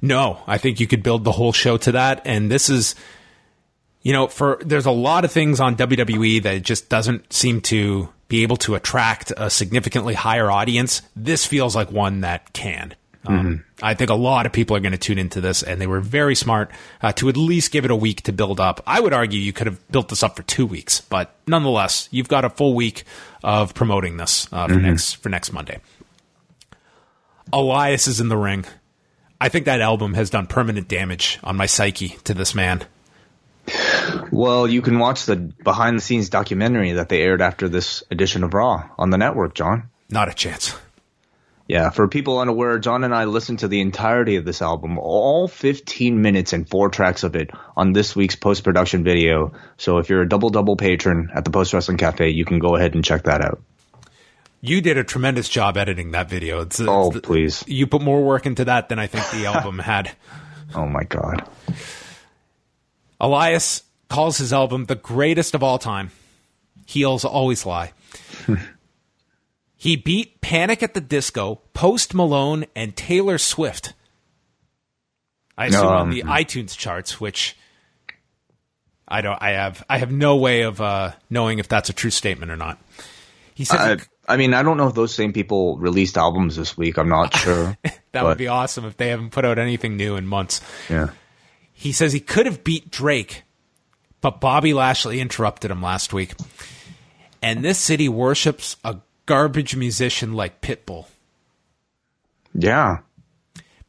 No, I think you could build the whole show to that. And this is, you know, for there's a lot of things on WWE that it just doesn't seem to be able to attract a significantly higher audience. This feels like one that can. Um, I think a lot of people are going to tune into this, and they were very smart uh, to at least give it a week to build up. I would argue you could have built this up for two weeks, but nonetheless, you've got a full week of promoting this uh, for next for next Monday. Elias is in the ring. I think that album has done permanent damage on my psyche to this man. Well, you can watch the behind the scenes documentary that they aired after this edition of Raw on the network, John. Not a chance. Yeah, for people unaware, John and I listened to the entirety of this album, all 15 minutes and four tracks of it on this week's post production video. So if you're a double double patron at the Post Wrestling Cafe, you can go ahead and check that out. You did a tremendous job editing that video. It's, Oh, it's- please. You put more work into that than I think the album had. Oh my God. Elias calls his album the greatest of all time. Heels always lie. he beat Panic at the Disco, Post Malone, and Taylor Swift. I assume on Um, the iTunes charts, which I don't. I have. I have no way of uh, knowing if that's a true statement or not. He said. I, I mean, I don't know if those same people released albums this week. I'm not sure. that but- would be awesome if they haven't put out anything new in months. Yeah. He says he could have beat Drake, but Bobby Lashley interrupted him last week. And this city worships a garbage musician like Pitbull. Yeah.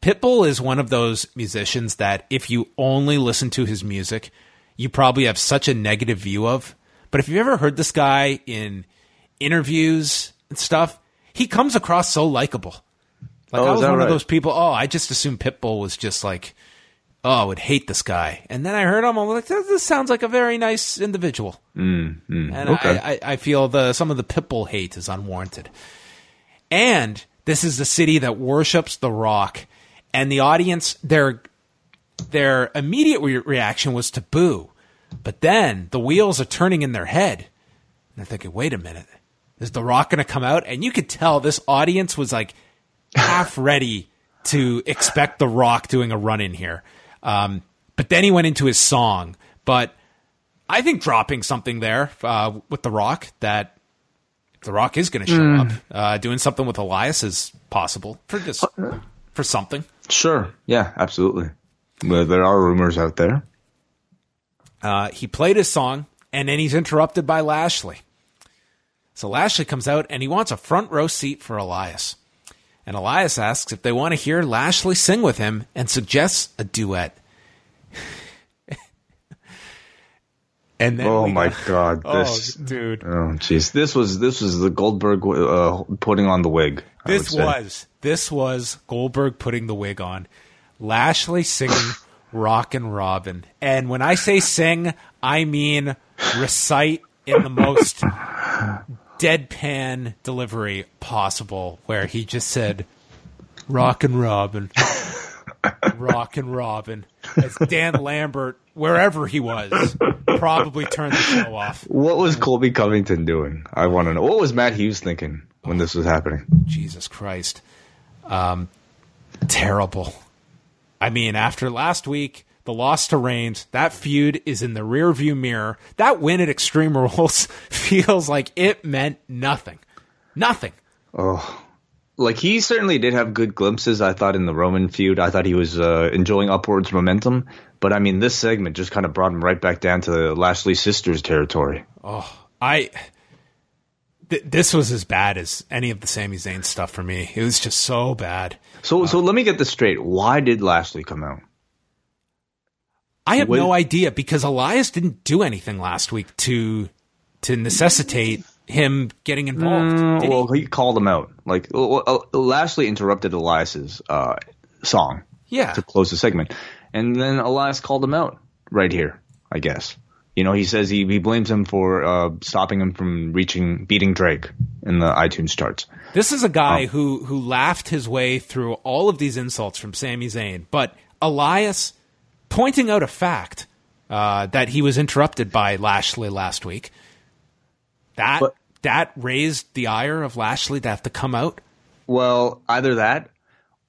Pitbull is one of those musicians that if you only listen to his music, you probably have such a negative view of. But if you've ever heard this guy in interviews and stuff, he comes across so likable. Like Oh, I was one of those people, oh, I just assumed Pitbull was just like, oh, I would hate this guy. And then I heard him, I'm like, this this sounds like a very nice individual. Mm, mm, and okay. I, I, I feel the some of the Pitbull hate is unwarranted. And this is the city that worships The Rock, and the audience their their immediate re- reaction was to boo, but then the wheels are turning in their head, and they're thinking, "Wait a minute, is The Rock going to come out?" And you could tell this audience was like half ready to expect The Rock doing a run in here. Um, but then he went into his song, but. I think dropping something there uh, with The Rock that The Rock is going to show up. Uh, doing something with Elias is possible for just for something. Sure. Yeah, absolutely. Well, there are rumors out there. Uh, he played his song and then he's interrupted by Lashley. So Lashley comes out and he wants a front row seat for Elias. And Elias asks if they want to hear Lashley sing with him and suggests a duet. and then Oh my got- God. Oh, This. dude. Oh, jeez. This was this was the Goldberg uh, putting on the wig. This was this was Goldberg putting the wig on. Lashley singing "Rockin' Robin. And when I say sing, I mean recite in the most deadpan delivery possible, where he just said Rockin' Robin. Rockin' Robin. As Dan Lambert, wherever he was, probably turned the show off. What was Colby Covington doing? I want to know. What was Matt Hughes thinking when this was happening? Jesus Christ. Um, terrible. I mean, after last week, the loss to Reigns, that feud is in the rearview mirror. That win at Extreme Rules feels like it meant nothing. Nothing. Oh, like he certainly did have good glimpses. I thought in the Roman feud, I thought he was uh, enjoying upwards momentum. But I mean, this segment just kind of brought him right back down to the Lashley sisters territory. Oh, I th- this was as bad as any of the Sami Zayn stuff for me. It was just so bad. So so let me get this straight. Why did Lashley come out? I have What- no idea because Elias didn't do anything last week to to necessitate him getting involved. Mm, did he? well, he called him out. Like well, uh, Lashley interrupted Elias's uh, song yeah. to close the segment, and then Elias called him out right here. I guess you know he says he, he blames him for uh, stopping him from reaching beating Drake in the iTunes charts. This is a guy who who laughed his way through all of these insults from Sami Zayn, but Elias pointing out a fact uh, that he was interrupted by Lashley last week. That But- that raised the ire of Lashley to have to come out. Well, either that,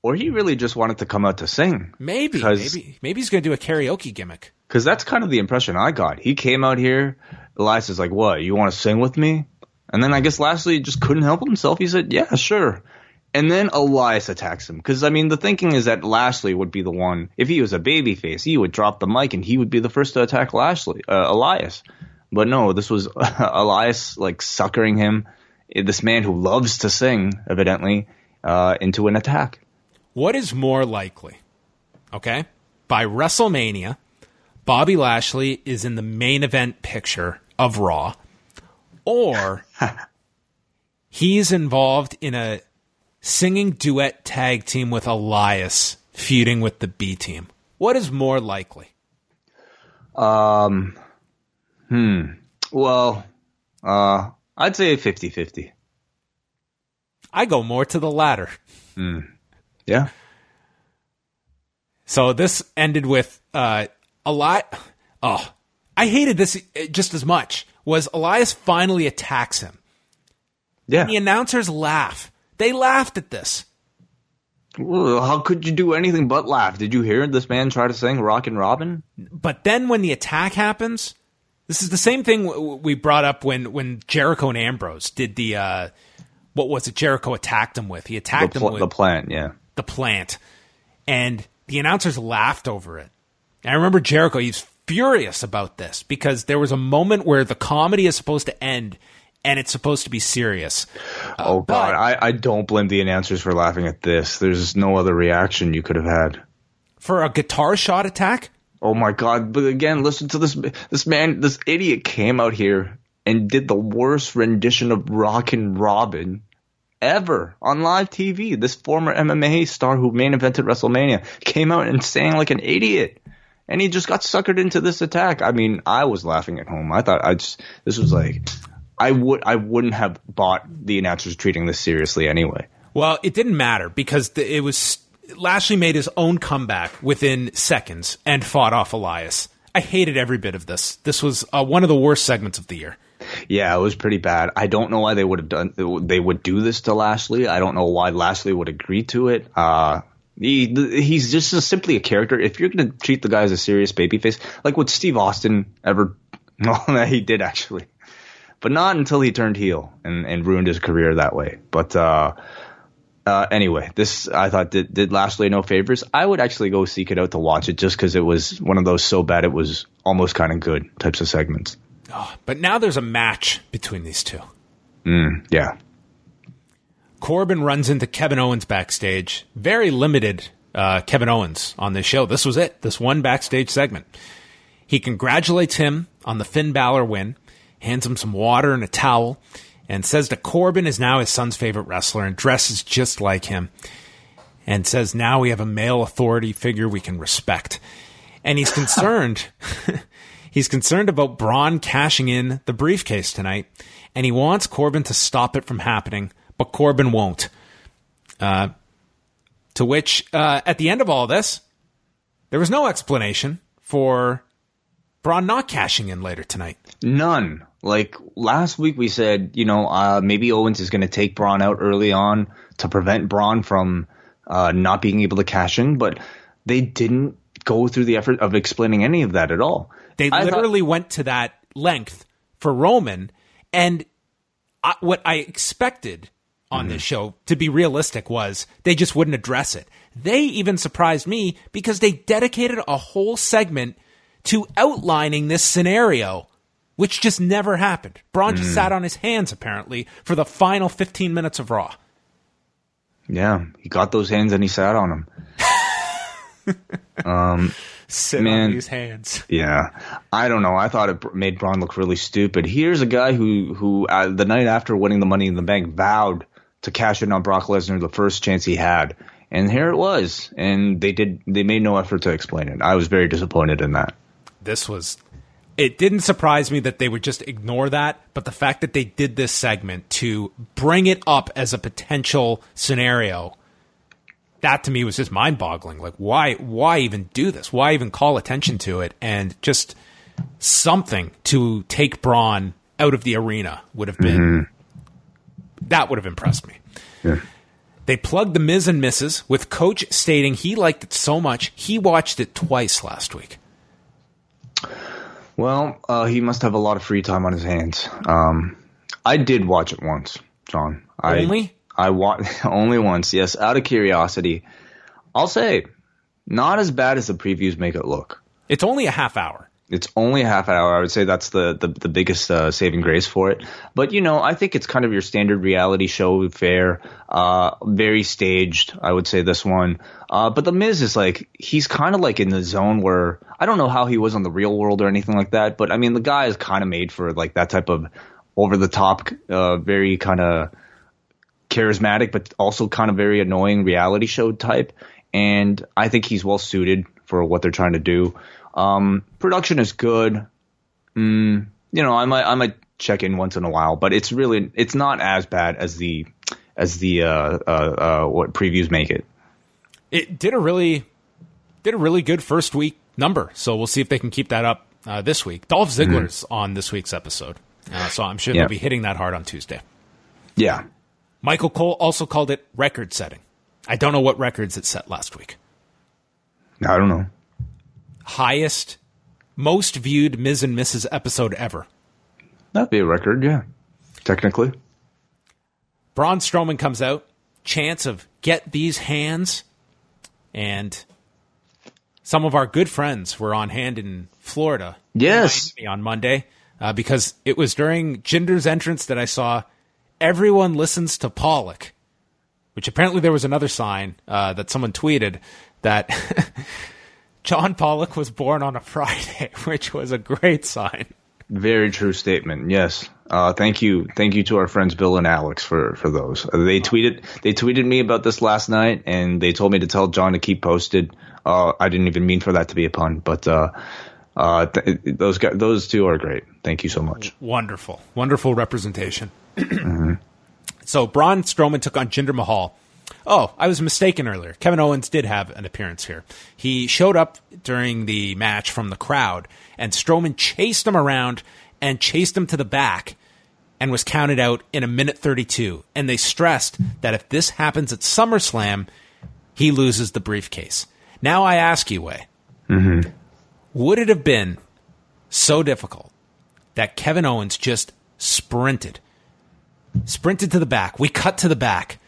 or he really just wanted to come out to sing. Maybe, maybe, maybe he's going to do a karaoke gimmick. Because that's kind of the impression I got. He came out here. Elias is like, "What? You want to sing with me?" And then I guess Lashley just couldn't help himself. He said, "Yeah, sure." And then Elias attacks him because I mean the thinking is that Lashley would be the one if he was a babyface, he would drop the mic and he would be the first to attack Lashley, uh, Elias. But no, this was Elias like suckering him, this man who loves to sing, evidently, uh, into an attack. What is more likely? Okay, by WrestleMania, Bobby Lashley is in the main event picture of Raw, or he's involved in a singing duet tag team with Elias feuding with the B team. What is more likely? Um, hmm. Well, uh, I'd say 50-50. I go more to the latter. Hmm. Yeah. So this ended with uh, a lot. Oh, I hated this uh, just as much. Was Elias finally attacks him? Yeah. The announcers laugh. They laughed at this. How could you do anything but laugh? Did you hear this man try to sing Rockin' Robin? But then when the attack happens, this is the same thing we brought up when when Jericho and Ambrose did the uh, what was it? Jericho attacked him with. He The, attacked him with the plant, yeah. the plant, and the announcers laughed over it. And I remember Jericho; he's furious about this because there was a moment where the comedy is supposed to end and it's supposed to be serious. Uh, oh, but- God. I, I don't blame the announcers for laughing at this. There's no other reaction you could have had. For a guitar shot attack, Oh, my God. But again, listen to this. This man, this idiot came out here and did the worst rendition of Rockin' Robin ever on live TV. This former MMA star who main evented WrestleMania came out and sang like an idiot. And he just got suckered into this attack. I mean, I was laughing at home. I thought I just this was like I would I wouldn't have bought the announcers treating this seriously anyway. Well, it didn't matter because the, it was Lashley made his own comeback within seconds and fought off Elias. I hated every bit of this. This was uh, one of the worst segments of the year. Yeah, it was pretty bad. I don't know why they would have done they would do this to Lashley. I don't know why Lashley would agree to it. Uh he, he's just a, simply a character. If you're going to treat the guy as a serious babyface, like what Steve Austin ever, well, he did actually, but not until he turned heel and, and ruined his career that way. But uh, uh, anyway, this I thought did, did Lashley no favors. I would actually go seek it out to watch it just because it was one of those so bad it was almost kind of good types of segments. But now there's a match between these two. Yeah. Corbin runs into Kevin Owens backstage. Very limited uh, Kevin Owens on this show. This was it. This one backstage segment. He congratulates him on the Finn Balor win, hands him some water and a towel, and says that Corbin is now his son's favorite wrestler and dresses just like him. And says now we have a male authority figure we can respect. And he's concerned. he's concerned about Braun cashing in the briefcase tonight, and he wants Corbin to stop it from happening, but Corbin won't. Uh, to which, uh, at the end of all this, there was no explanation for Braun not cashing in later tonight. None. Like last week, we said, you know, uh, maybe Owens is going to take Braun out early on to prevent Braun from uh, not being able to cash in, but they didn't go through the effort of explaining any of that at all. They I thought- literally went to that length for Roman, and I, what I expected on this show to be realistic was they just wouldn't address it. They even surprised me because they dedicated a whole segment to outlining this scenario which just never happened. Braun just sat on his hands apparently for the final 15 minutes of Raw. Yeah, he got those hands and he sat on them. Sit Man. on these hands. Yeah, I don't know. I thought it made Braun look really stupid. Here's a guy who, who uh, the night after winning the Money in the Bank, vowed to cash in on Brock Lesnar the first chance he had, and here it was. And they did. They made no effort to explain it. I was very disappointed in that. This was. It didn't surprise me that they would just ignore that, but the fact that they did this segment to bring it up as a potential scenario, that to me was just mind boggling. Like, why, why even do this? Why even call attention to it? And just something to take Braun out of the arena would have been, mm-hmm. that would have impressed me. They plugged the Miz and Mrs. with Coach stating he liked it so much he watched it twice last week. Well, uh, he must have a lot of free time on his hands. Um, I did watch it once, John. I, Only? I wa- only once. Yes, out of curiosity. I'll say, not as bad as the previews make it look. It's only a half hour. It's only a half an hour. I would say that's the the, the biggest uh, saving grace for it. But you know, I think it's kind of your standard reality show fare. Uh, very staged. I would say this one. Uh, but the Miz is like he's kind of like in the zone where I don't know how he was on the real world or anything like that. But I mean, the guy is kind of made for like that type of over the top, uh, very kind of charismatic, but also kind of very annoying reality show type. And I think he's well suited for what they're trying to do. Um, production is good. Mm, you know, I might I might check in once in a while, but it's really it's not as bad as the as the uh, uh, uh, what previews make it. It did a really did a really good first week number. So we'll see if they can keep that up uh, this week. Dolph Ziggler's on this week's episode, uh, so I'm sure Yeah. they'll be hitting that hard on Tuesday. Yeah, Michael Cole also called it record setting. I don't know what records it set last week. I don't know. Highest, most viewed Miz and Mrs. episode ever. That'd be a record, yeah. Technically, Braun Strowman comes out, chance of get these hands, and some of our good friends were on hand in Florida. yes. Miami on Monday uh, because it was during Jinder's entrance that I saw everyone listens to Pollock, which apparently there was another sign uh, that someone tweeted that John Pollock was born on a Friday, which was a great sign. Very true statement. Yes. Uh, thank you. Thank you to our friends Bill and Alex for, for those. Uh, they tweeted they tweeted me about this last night, and they told me to tell John to keep posted. Uh, I didn't even mean for that to be a pun, but uh, uh, th- those guys, those two are great. Thank you so much. Wonderful, wonderful representation. So Braun Strowman took on Jinder Mahal. Oh, I was mistaken earlier. Kevin Owens did have an appearance here. He showed up during the match from the crowd, and Strowman chased him around and chased him to the back and was counted out in a minute 32. And they stressed that if this happens at SummerSlam, he loses the briefcase. Now I ask you, Wai, mm-hmm. would it have been so difficult that Kevin Owens just sprinted, sprinted to the back? We cut to the back,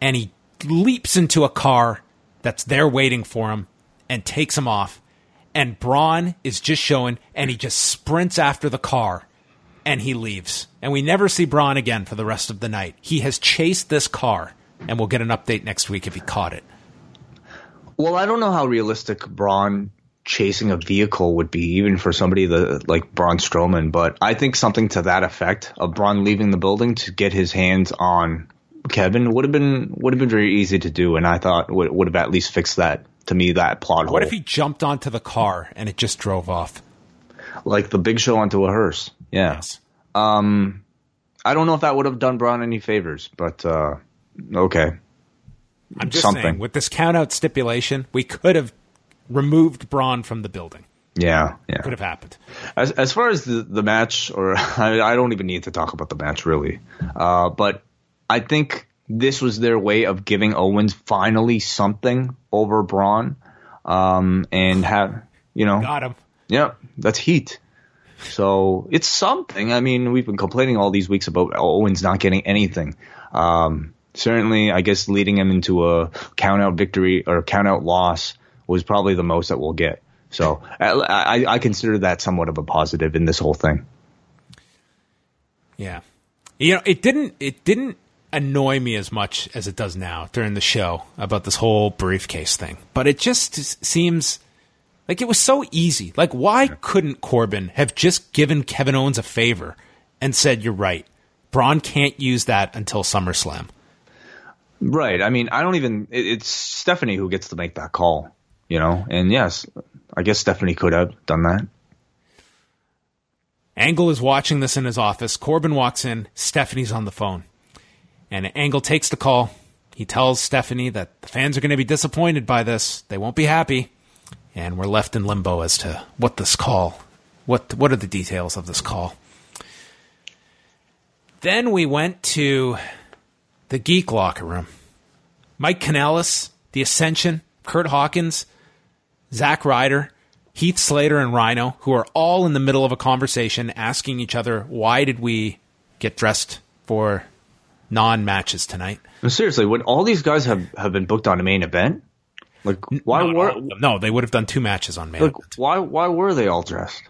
and he leaps into a car that's there waiting for him and takes him off. And Braun is just showing, and he just sprints after the car and he leaves. And we never see Braun again for the rest of the night. He has chased this car, and we'll get an update next week if he caught it. Well, I don't know how realistic Braun chasing a vehicle would be, even for somebody the, like Braun Strowman. But I think something to that effect of Braun leaving the building to get his hands on Kevin would have been would have been very easy to do, and I thought would would have at least fixed that to me that plot hole. What if he jumped onto the car and it just drove off? like the Big Show onto a hearse? Yeah. Yes. I don't know if that would have done Braun any favors, but uh, okay. I'm just Something. saying, with this countout stipulation, we could have removed Braun from the building. Yeah, yeah. Could have happened. As as far as the the match, or I, I don't even need to talk about the match really, uh, but I think this was their way of giving Owens finally something over Braun, um, and have you know, Got him. yeah, that's heat. So it's something. I mean, we've been complaining all these weeks about Owens not getting anything. Um, certainly, I guess leading him into a count out victory or count out loss was probably the most that we'll get. So I, I, I consider that somewhat of a positive in this whole thing. Yeah. You know, it didn't it didn't annoy me as much as it does now during the show about this whole briefcase thing. But it just seems like it was so easy. Like why couldn't Corbin have just given Kevin Owens a favor and said, "You're right. Braun can't use that until SummerSlam." Right. I mean, I don't even. It, it's Stephanie who gets to make that call, you know. And yes, I guess Stephanie could have done that. Angle is watching this in his office. Corbin walks in. Stephanie's on the phone. And Angle takes the call. He tells Stephanie that the fans are going to be disappointed by this. They won't be happy. And we're left in limbo as to what this call, what what are the details of this call. Then we went to the geek locker room. Mike Kanellis, The Ascension, Kurt Hawkins, Zack Ryder, Heath Slater, and Rhino, who are all in the middle of a conversation asking each other, why did we get dressed for non matches tonight? No, seriously, would all these guys have, have been booked on a main event? Like, why were all of them. no, they would have done two matches on main. like event. why why were they all dressed?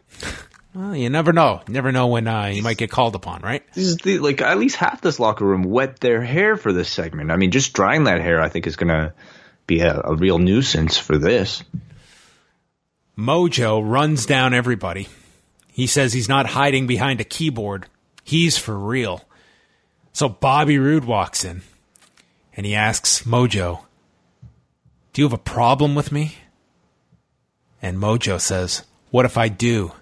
Well, you never know. You never know when uh, you might get called upon, right? This is the, like at least half this locker room wet their hair for this segment. I mean, just drying that hair, I think, is going to be a, a real nuisance for this. Mojo runs down everybody. He says he's not hiding behind a keyboard. He's for real. So Bobby Roode walks in and he asks Mojo, Do you have a problem with me? And Mojo says, What if I do?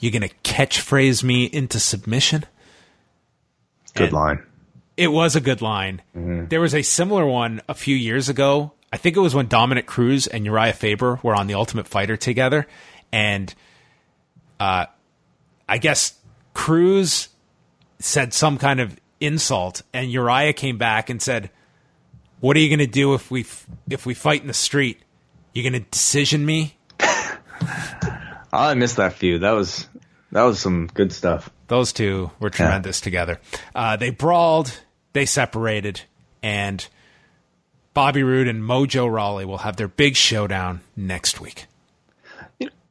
You gonna catchphrase me into submission? Good And- line. It was a good line. There was a similar one a few years ago. I think it was when Dominick Cruz and Uriah Faber were on the Ultimate Fighter together, and uh, I guess Cruz said some kind of insult, and Uriah came back and said, "What are you going to do if we f- if we fight in the street? You're going to decision me?" I missed that feud. That was that was some good stuff. Those two were tremendous together. Uh, they brawled, they separated, and Bobby Roode and Mojo Rawley will have their big showdown next week.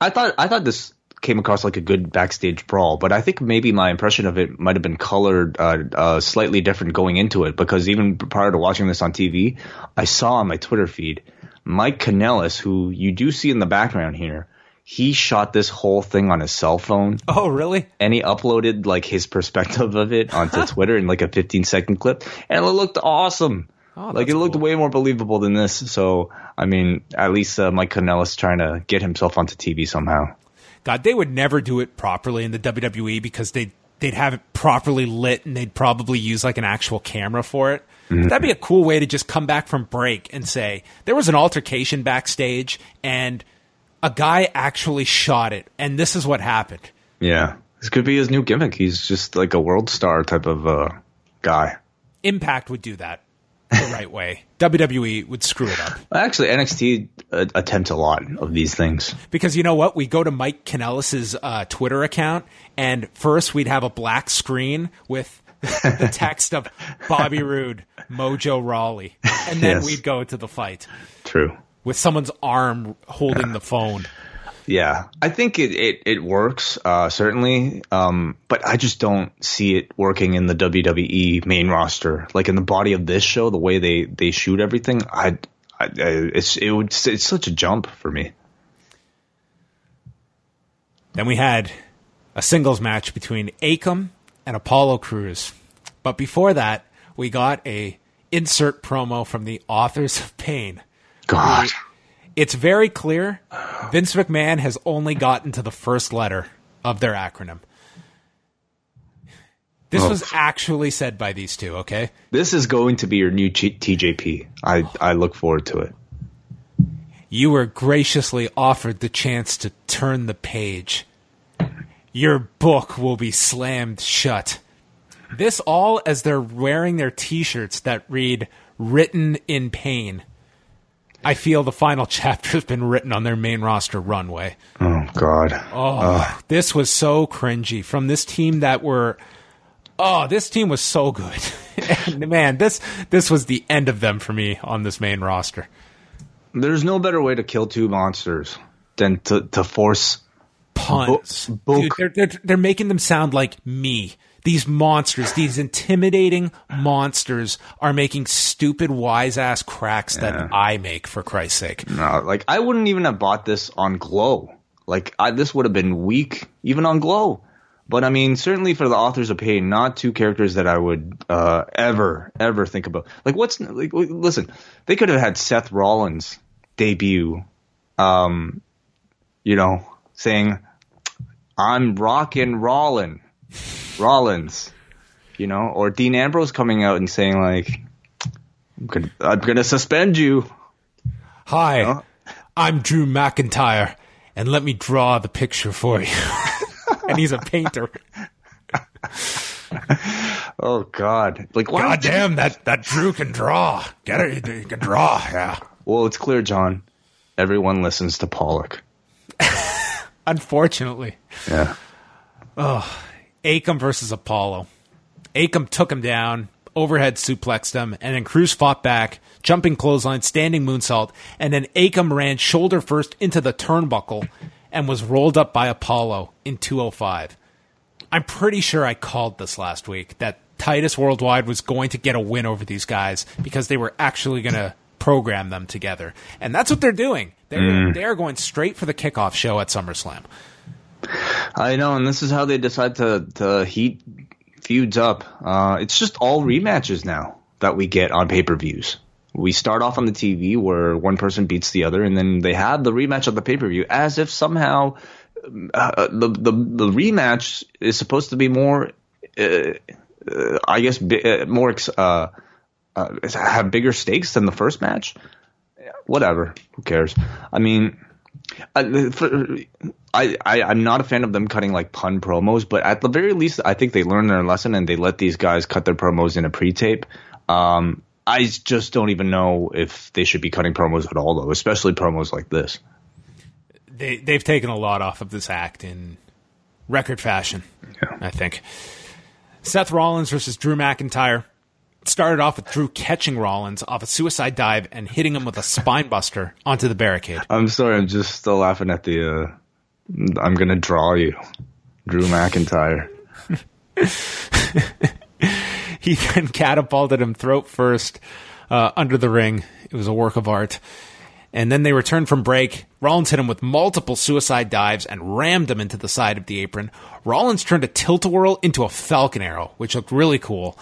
I thought I thought this came across like a good backstage brawl, but I think maybe my impression of it might have been colored uh, uh, slightly different going into it because even prior to watching this on TV, I saw on my Twitter feed Mike Kanellis, who you do see in the background here. He shot this whole thing on his cell phone Oh, really? and he uploaded like his perspective of it onto Twitter in like a 15 second clip, and it looked awesome. Oh, like it looked cool. way more believable than this. So I mean, at least uh, Mike Kanellis trying to get himself onto TV somehow. God, they would never do it properly in the WWE because they they'd have it properly lit and they'd probably use like an actual camera for it. That'd be a cool way to just come back from break and say there was an altercation backstage and a guy actually shot it and this is what happened. Yeah, this could be his new gimmick. He's just like a world star type of uh, guy. Impact would do that the right way. WWE would screw it up. Actually, NXT uh, attempts a lot of these things. Because you know what? We go to Mike Kanellis' uh, Twitter account, and first we'd have a black screen with the text of Bobby Roode, Mojo Rawley. And then Yes. we'd go to the fight True. with someone's arm holding the phone. Yeah, I think it it, it works uh, certainly, um, but I just don't see it working in the WWE main roster. Like in the body of this show, the way they, they shoot everything, I, I it's it would it's such a jump for me. Then we had a singles match between Akam and Apollo Cruz. But before that, we got a insert promo from the authors of Pain. God, It's very clear Vince McMahon has only gotten to the first letter of their acronym. This Oh. was actually said by these two, okay? this is going to be your new G- TJP. I I look forward to it. You were graciously offered the chance to turn the page. Your book will be slammed shut. This all as they're wearing their t shirts that read, Written in Pain. I feel the final chapter has been written on their main roster runway. Oh God. Oh, this was so cringy from this team that were. Oh, this team was so good, and man, this this was the end of them for me on this main roster. There's no better way to kill two monsters than to to force Puns, Bo- Dude, they're, they're they're making them sound like me. These monsters, these intimidating monsters, are making stupid wise ass cracks that I make. For Christ's sake, No, like I wouldn't even have bought this on Glow. Like I, this would have been weak even on Glow. But I mean, certainly for the authors of pain, not two characters that I would uh, ever, ever think about. Like, what's like? Listen, they could have had Seth Rollins debut, um, you know, saying, "I'm rockin' Rollin, Rollins," you know, or Dean Ambrose coming out and saying like, "I'm gonna, I'm gonna suspend you." hi, Huh? I'm Drew McIntyre, and let me draw the picture for you. and he's a painter. Oh God! Like? God damn, that that Drew can draw. Get it? He can draw. Yeah. Well, it's clear, John. Everyone listens to Pollock. Unfortunately. Yeah. Akam versus Apollo. Akam took him down, overhead suplexed him, and then Crews fought back, jumping clothesline, standing moonsault, and then Akam ran shoulder first into the turnbuckle and was rolled up by Apollo in 205. I'm pretty sure I called this last week that Titus Worldwide was going to get a win over these guys because they were actually going to program them together. And that's what they're doing. They're, mm. they're going straight for the kickoff show at SummerSlam. I know, and this is how they decide to to heat feuds up. Uh, it's just all rematches now that we get on pay per views. We start off on the TV where one person beats the other, and then they have the rematch of the pay per view, as if somehow uh, the the the rematch is supposed to be more, uh, uh, I guess, bi- uh, more uh, uh, have bigger stakes than the first match. Whatever, who cares? I mean, I, for, I, I I'm not a fan of them cutting like pun promos, but at the very least, I think they learned their lesson and they let these guys cut their promos in a pre-tape. Um, I just don't even know if they should be cutting promos at all, though, especially promos like this. they they've taken a lot off of this act in record fashion. I think Seth Rollins versus Drew McIntyre started off with Drew catching Rollins off a suicide dive and hitting him with a spine buster onto the barricade. I'm sorry, I'm just still laughing at the. Uh, I'm gonna draw you, Drew McIntyre. He then catapulted him throat first uh, under the ring. It was a work of art. And then they returned from break. Rollins hit him with multiple suicide dives and rammed him into the side of the apron. Rollins turned a tilt a whirl into a falcon arrow, which looked really cool.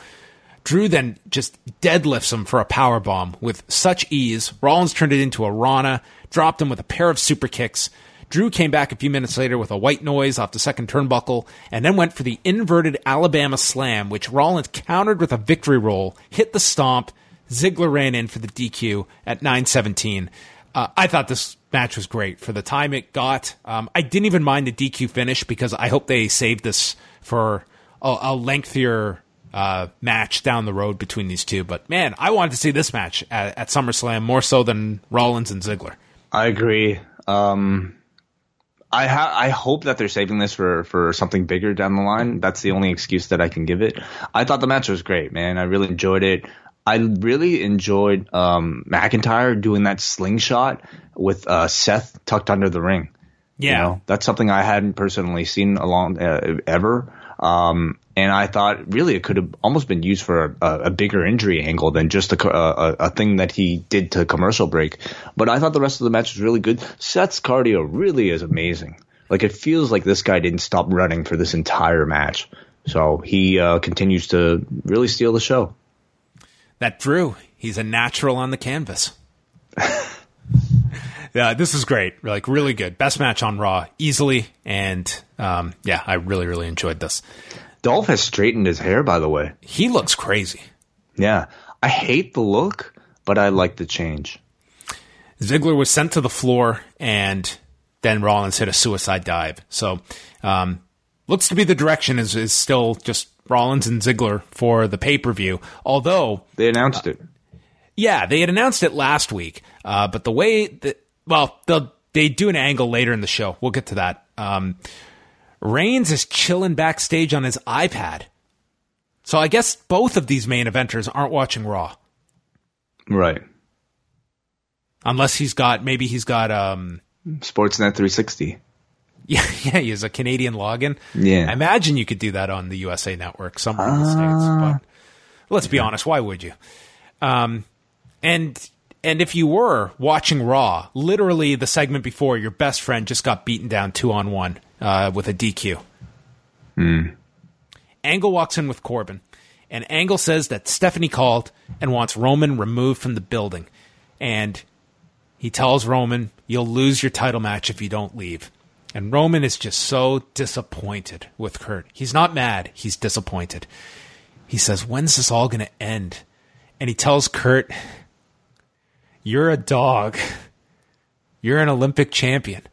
Drew then just deadlifts him for a power bomb with such ease. Rollins turned it into a Rana, dropped him with a pair of super kicks. Drew came back a few minutes later with a white noise off the second turnbuckle, and then went for the inverted Alabama slam, which Rollins countered with a victory roll, hit the stomp. Ziggler ran in for the DQ at 917. Uh, I thought this match was great for the time it got. Um, I didn't even mind the DQ finish because I hope they saved this for a, a lengthier uh, match down the road between these two. But man, I wanted to see this match at, at SummerSlam more so than Rollins and Ziggler. I agree. Um, I ha- I hope that they're saving this for, for something bigger down the line. That's the only excuse that I can give it. I thought the match was great, man. I really enjoyed it. I really enjoyed um, McIntyre doing that slingshot with uh, Seth tucked under the ring. Yeah. You know, that's something I hadn't personally seen along uh, ever. Um, and I thought really it could have almost been used for a, a bigger injury angle than just a, a, a thing that he did to commercial break. But I thought the rest of the match was really good. Seth's cardio really is amazing. Like it feels like this guy didn't stop running for this entire match. So he uh, continues to really steal the show. That Drew, he's a natural on the canvas. yeah, this is great. Like really good. Best match on Raw easily, and um, yeah, I really really enjoyed this. Dolph has straightened his hair, by the way. He looks crazy. Yeah, I hate the look, but I like the change. Ziggler was sent to the floor, and then Rollins hit a suicide dive. So, um, looks to be the direction is is still just Rollins and Ziggler for the pay per view. Although, They announced it. yeah, they had announced it last week, uh, but the way that well, they'll they do an angle later in the show. We'll get to that. Um, Reigns is chilling backstage on his iPad. So I guess both of these main eventers aren't watching Raw, Right. unless he's got maybe he's got um Sportsnet 360. Yeah, yeah, he has a Canadian login. Yeah. I imagine you could do that on the USA Network somewhere in the states. But let's be honest, why would you? Um, and and if you were watching Raw, literally the segment before, your best friend just got beaten down two on one uh, with a DQ. Angle walks in with Corbin, and Angle says that Stephanie called and wants Roman removed from the building, and he tells Roman, "You'll lose your title match if you don't leave." And Roman is just so disappointed with Kurt. He's not mad, he's disappointed. He says, When's this all going to end? And he tells Kurt, You're a dog. You're an Olympic champion.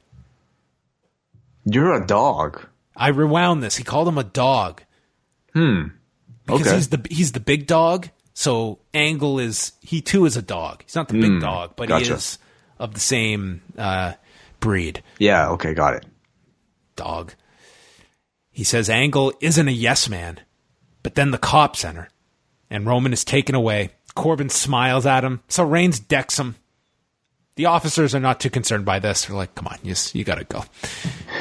You're a dog. I rewound this. He called him a dog. Hmm. Because Okay. he's the he's the big dog. So Angle is he too is a dog. He's not the big dog, but he is of the same uh, breed. Yeah. Okay. Got it. dog. He says Angle isn't a yes man, but then the cops enter, and Roman is taken away. Corbin smiles at him, so Reigns decks him. The officers are not too concerned by this. They're like, "Come on, you you gotta go."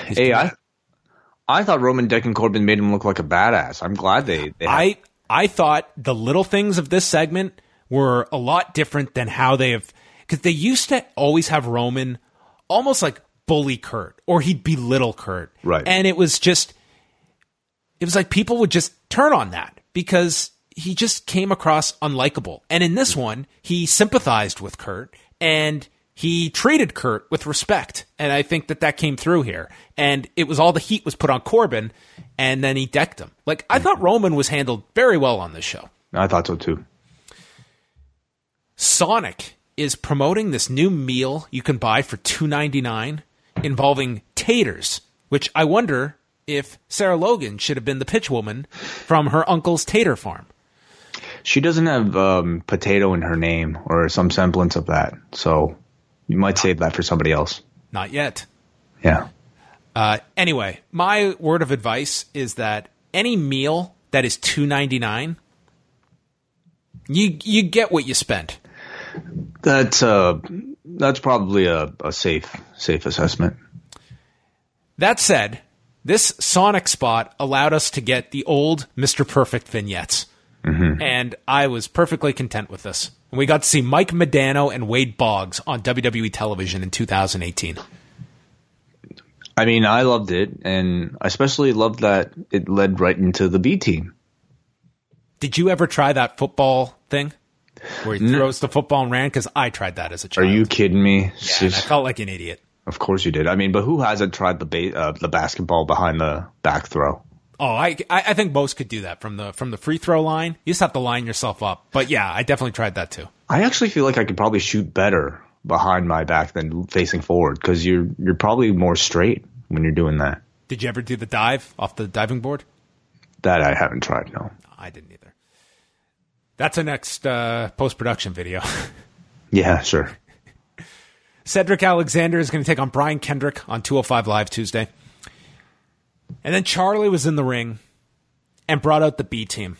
He's- Hey, I, I thought Roman Deck and Corbin made him look like a badass. I'm glad they. they I I thought the little things of this segment were a lot different than how they have because they used to always have Roman almost like bully Kurt or he'd belittle Kurt, Right. And it was just it was like people would just turn on that because he just came across unlikable. And in this one, he sympathized with Kurt and he treated Kurt with respect. And I think that that came through here. And it was all the heat was put on Corbin and then he decked him. Like I thought Roman was handled very well on this show. I thought so too. Sonic is promoting this new meal you can buy for two ninety nine involving taters, which I wonder if Sarah Logan should have been the pitch woman from her uncle's tater farm. She doesn't have um, potato in her name or some semblance of that, so you might save that for somebody else. Not yet. Yeah. Uh, anyway, my word of advice is that any meal that is two ninety nine, you you get what you spent. That's uh, that's probably a, a safe safe assessment. That said, this Sonic spot allowed us to get the old Mr. Perfect vignettes. And I was perfectly content with this. And we got to see Mike Modano and Wade Boggs on WWE television in 2018. I mean, I loved it, and I especially loved that it led right into the B team. Did you ever try that football thing? Where he throws the football and ran? Because I tried that as a child. Are you kidding me? Yeah, I felt like an idiot. Of course you did. I mean, but who hasn't tried the ba- uh, the basketball behind the back throw? Oh, I, I think most could do that from the from the free throw line. You just have to line yourself up. But yeah, I definitely tried that too. I actually feel like I could probably shoot better behind my back than facing forward because you're you're probably more straight when you're doing that. Did you ever do the dive off the diving board? That I haven't tried. No. I didn't either. That's a next uh, post production video. Yeah, sure. Cedric Alexander is going to take on Brian Kendrick on 205 Live Tuesday. And then Charlie was in the ring and brought out the B team.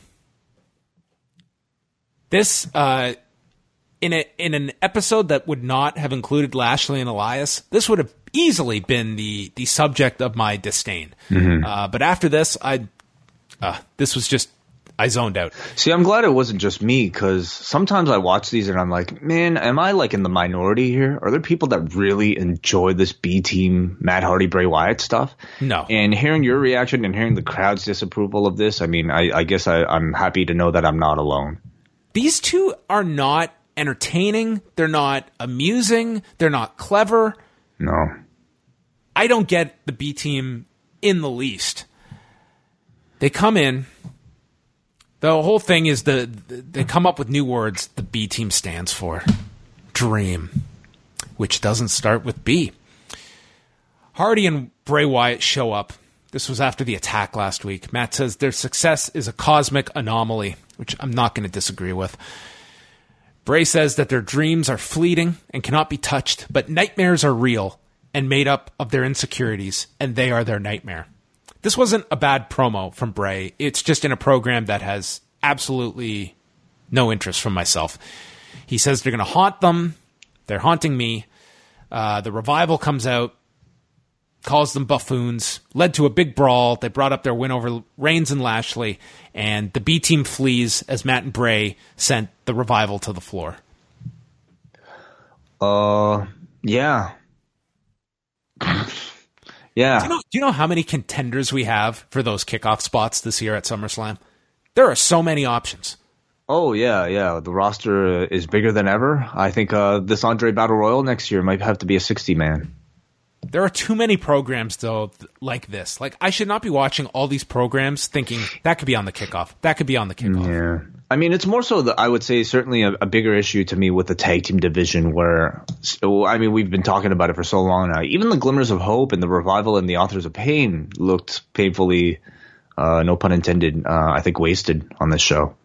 This, uh, in a in an episode that would not have included Lashley and Elias, this would have easily been the the subject of my disdain. Uh, but after this, I uh, this was just I zoned out. See, I'm glad it wasn't just me because sometimes I watch these and I'm like, man, am I like in the minority here? Are there people that really enjoy this B team, Matt Hardy, Bray Wyatt stuff? No. And hearing your reaction and hearing the crowd's disapproval of this, I mean, I, I guess I, I'm happy to know that I'm not alone. these two are not entertaining. They're not amusing. They're not clever. No. I don't get the B team in the least. They come in. The whole thing is the they come up with new words. The B team stands for dream, which doesn't start with B. Hardy and Bray Wyatt show up. This was after the attack last week. Matt says their success is a cosmic anomaly, which I'm not going to disagree with. Bray says that their dreams are fleeting and cannot be touched, but nightmares are real and made up of their insecurities, and they are their nightmare. This wasn't a bad promo from Bray. It's just in a program that has absolutely no interest from myself. He says they're going to haunt them. They're haunting me. Uh, the revival comes out. calls them buffoons, led to a big brawl. They brought up their win over Reigns and Lashley, and the B team flees as Matt and Bray sent the revival to the floor. Uh, yeah. Yeah. Do you, know, do you know how many contenders we have for those kickoff spots this year at SummerSlam? There are so many options. Oh yeah, yeah. The roster is bigger than ever. I think uh, this Andre Battle Royal next year might have to be a sixty man. There are too many programs though like this. Like I should not be watching all these programs thinking that could be on the kickoff. That could be on the kickoff. Yeah. I mean, it's more so that I would say certainly a, a, bigger issue to me with the tag team division where, so, I mean, we've been talking about it for so long now. Even the glimmers of hope and the revival and the authors of pain looked painfully, uh, no pun intended, uh, I think wasted on this show.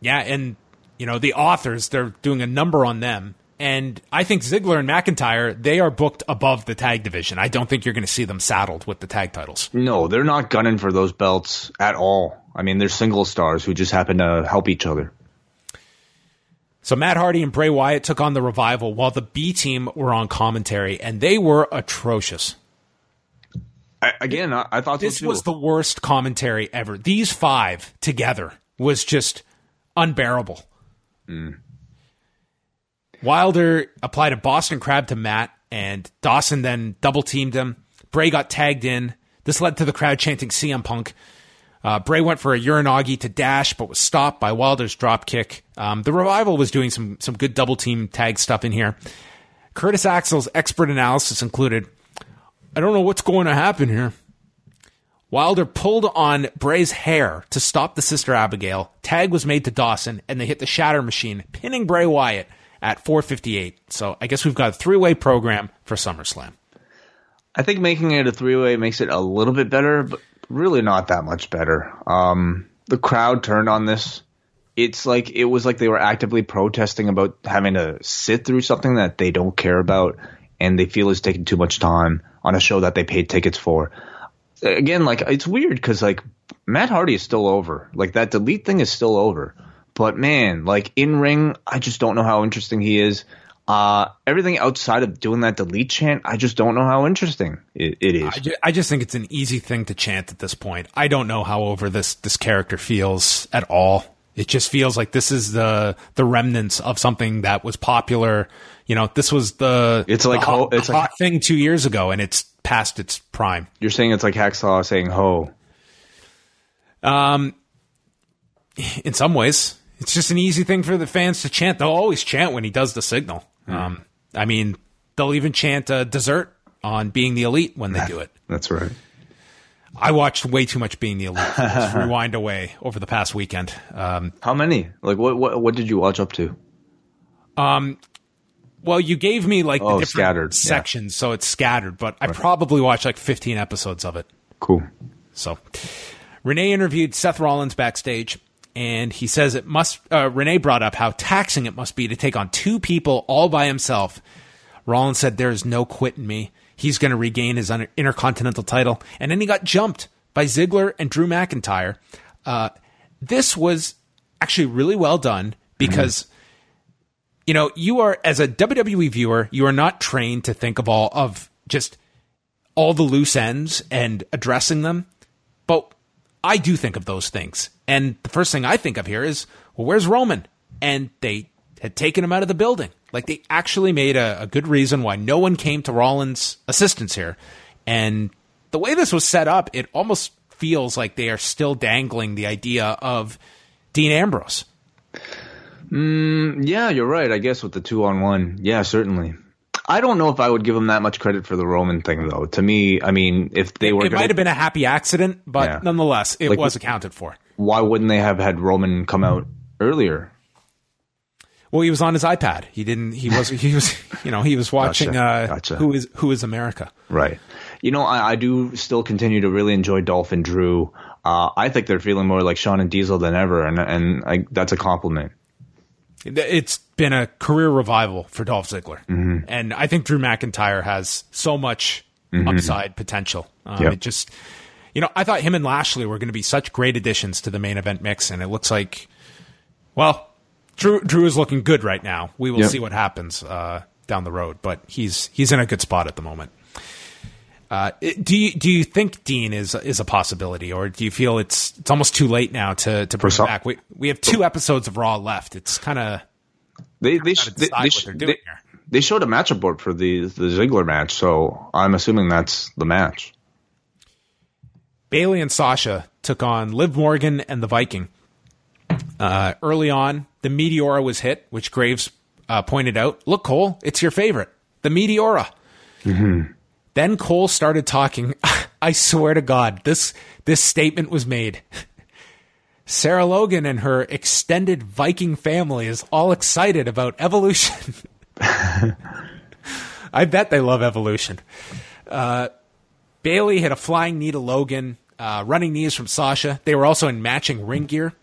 Yeah. And, you know, the authors, they're doing a number on them. And I think Ziggler and McIntyre, they are booked above the tag division. I don't think you're going to see them saddled with the tag titles. No, they're not gunning for those belts at all. I mean, they're single stars who just happen to help each other. So Matt Hardy and Bray Wyatt took on the revival while the B team were on commentary, and they were atrocious. I, again, I, I thought this so was the worst commentary ever. These five together was just unbearable. Mm. Wilder applied a Boston Crab to Matt, and Dawson then double teamed him. Bray got tagged in. This led to the crowd chanting CM Punk. Uh, Bray went for a Uranage to dash, but was stopped by Wilder's drop kick. Um, the revival was doing some some good double team tag stuff in here. Curtis Axel's expert analysis included, "I don't know what's going to happen here." Wilder pulled on Bray's hair to stop the Sister Abigail. Tag was made to Dawson, and they hit the Shatter Machine, pinning Bray Wyatt at 4:58. So I guess we've got a three way program for SummerSlam. I think making it a three way makes it a little bit better, but really not that much better. Um, the crowd turned on this. It's like it was like they were actively protesting about having to sit through something that they don't care about and they feel is taking too much time on a show that they paid tickets for. Again, like it's weird because like Matt Hardy is still over. Like that delete thing is still over. But man, like in ring, I just don't know how interesting he is. Uh, everything outside of doing that delete chant, I just don't know how interesting it, it is. I just, I just think it's an easy thing to chant at this point. I don't know how over this this character feels at all. It just feels like this is the the remnants of something that was popular. You know, this was the it's like the ho- hot, it's the like hot thing two years ago, and it's past its prime. You're saying it's like Hacksaw saying "ho." Um, in some ways, it's just an easy thing for the fans to chant. They'll always chant when he does the signal. Mm. Um, I mean, they'll even chant uh, dessert on being the elite when they do it. That's right. I watched way too much being the elite. Rewind away over the past weekend. Um, How many? Like what? What? What did you watch up to? Um, well, you gave me like oh, the different scattered. sections, yeah. so it's scattered. But I probably watched like 15 episodes of it. Cool. So, Renee interviewed Seth Rollins backstage and he says it must. Uh, Renee brought up how taxing it must be to take on two people all by himself. Rollins said, "There is no quit in me. He's going to regain his intercontinental title." And then he got jumped by Ziggler and Drew McIntyre. Uh, this was actually really well done because. Mm-hmm. You know, you are as a WWE viewer, you are not trained to think of all of just all the loose ends and addressing them. But I do think of those things. And the first thing I think of here is, well, where's Roman? And they had taken him out of the building. Like they actually made a, a good reason why no one came to Rollins' assistance here. And the way this was set up, it almost feels like they are still dangling the idea of Dean Ambrose. Mm, yeah, you're right. I guess with the two on one. Yeah, certainly. I don't know if I would give him that much credit for the Roman thing, though. To me, I mean, if they were, it, might have been a happy accident, but yeah. nonetheless, it like, was accounted for. Why wouldn't they have had Roman come out earlier? Well, he was on his iPad. He didn't. He was. He was. You know, he was watching. Gotcha. Uh, gotcha. Who is Who is America? Right. You know, I, I do still continue to really enjoy Dolph and Drew. Uh, I think they're feeling more like Shawn and Diesel than ever, and and I, that's a compliment. It's been a career revival for Dolph Ziggler, mm-hmm. and I think Drew McIntyre has so much mm-hmm. upside potential. Um, yep. It just, you know, I thought him and Lashley were going to be such great additions to the main event mix, and it looks like, well, Drew Drew is looking good right now. We will yep. see what happens uh, down the road, but he's he's in a good spot at the moment. Uh, do you do you think Dean is is a possibility, or do you feel it's it's almost too late now to to bring some- him back? We we have two episodes of Raw left. It's kind of They they, sh- they, they, sh- they, here. they showed a matchup board for the the Ziggler match, so I'm assuming that's the match. Bayley and Sasha took on Liv Morgan and the Viking. Uh, early on, the Meteora was hit, which Graves uh, pointed out. Look, Cole, it's your favorite, the Meteora. Then Cole started talking. I swear to God, this this statement was made. Sarah Logan and her extended Viking family is all excited about evolution. I bet they love evolution. Bayley hit a flying knee to Logan, uh, running knees from Sasha. They were also in matching ring gear.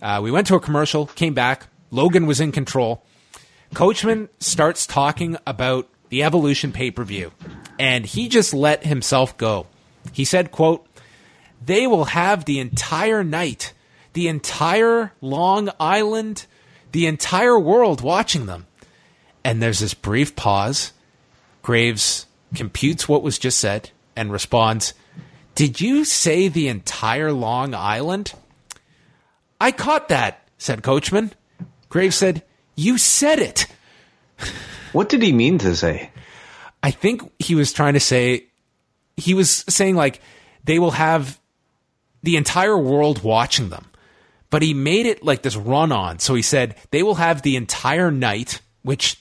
Uh, we went to a commercial, came back. Logan was in control. Coachman starts talking about the Evolution pay per view, and he just let himself go. He said, "quote They will have the entire night, the entire Long Island, the entire world watching them." And there's this brief pause. Graves computes what was just said and responds, Did you say the entire Long Island? I caught that, said Coachman. Graves said, You said it. What did he mean to say? I think he was trying to say, he was saying, like, they will have the entire world watching them. But he made it like this run on. So he said, they will have the entire night, which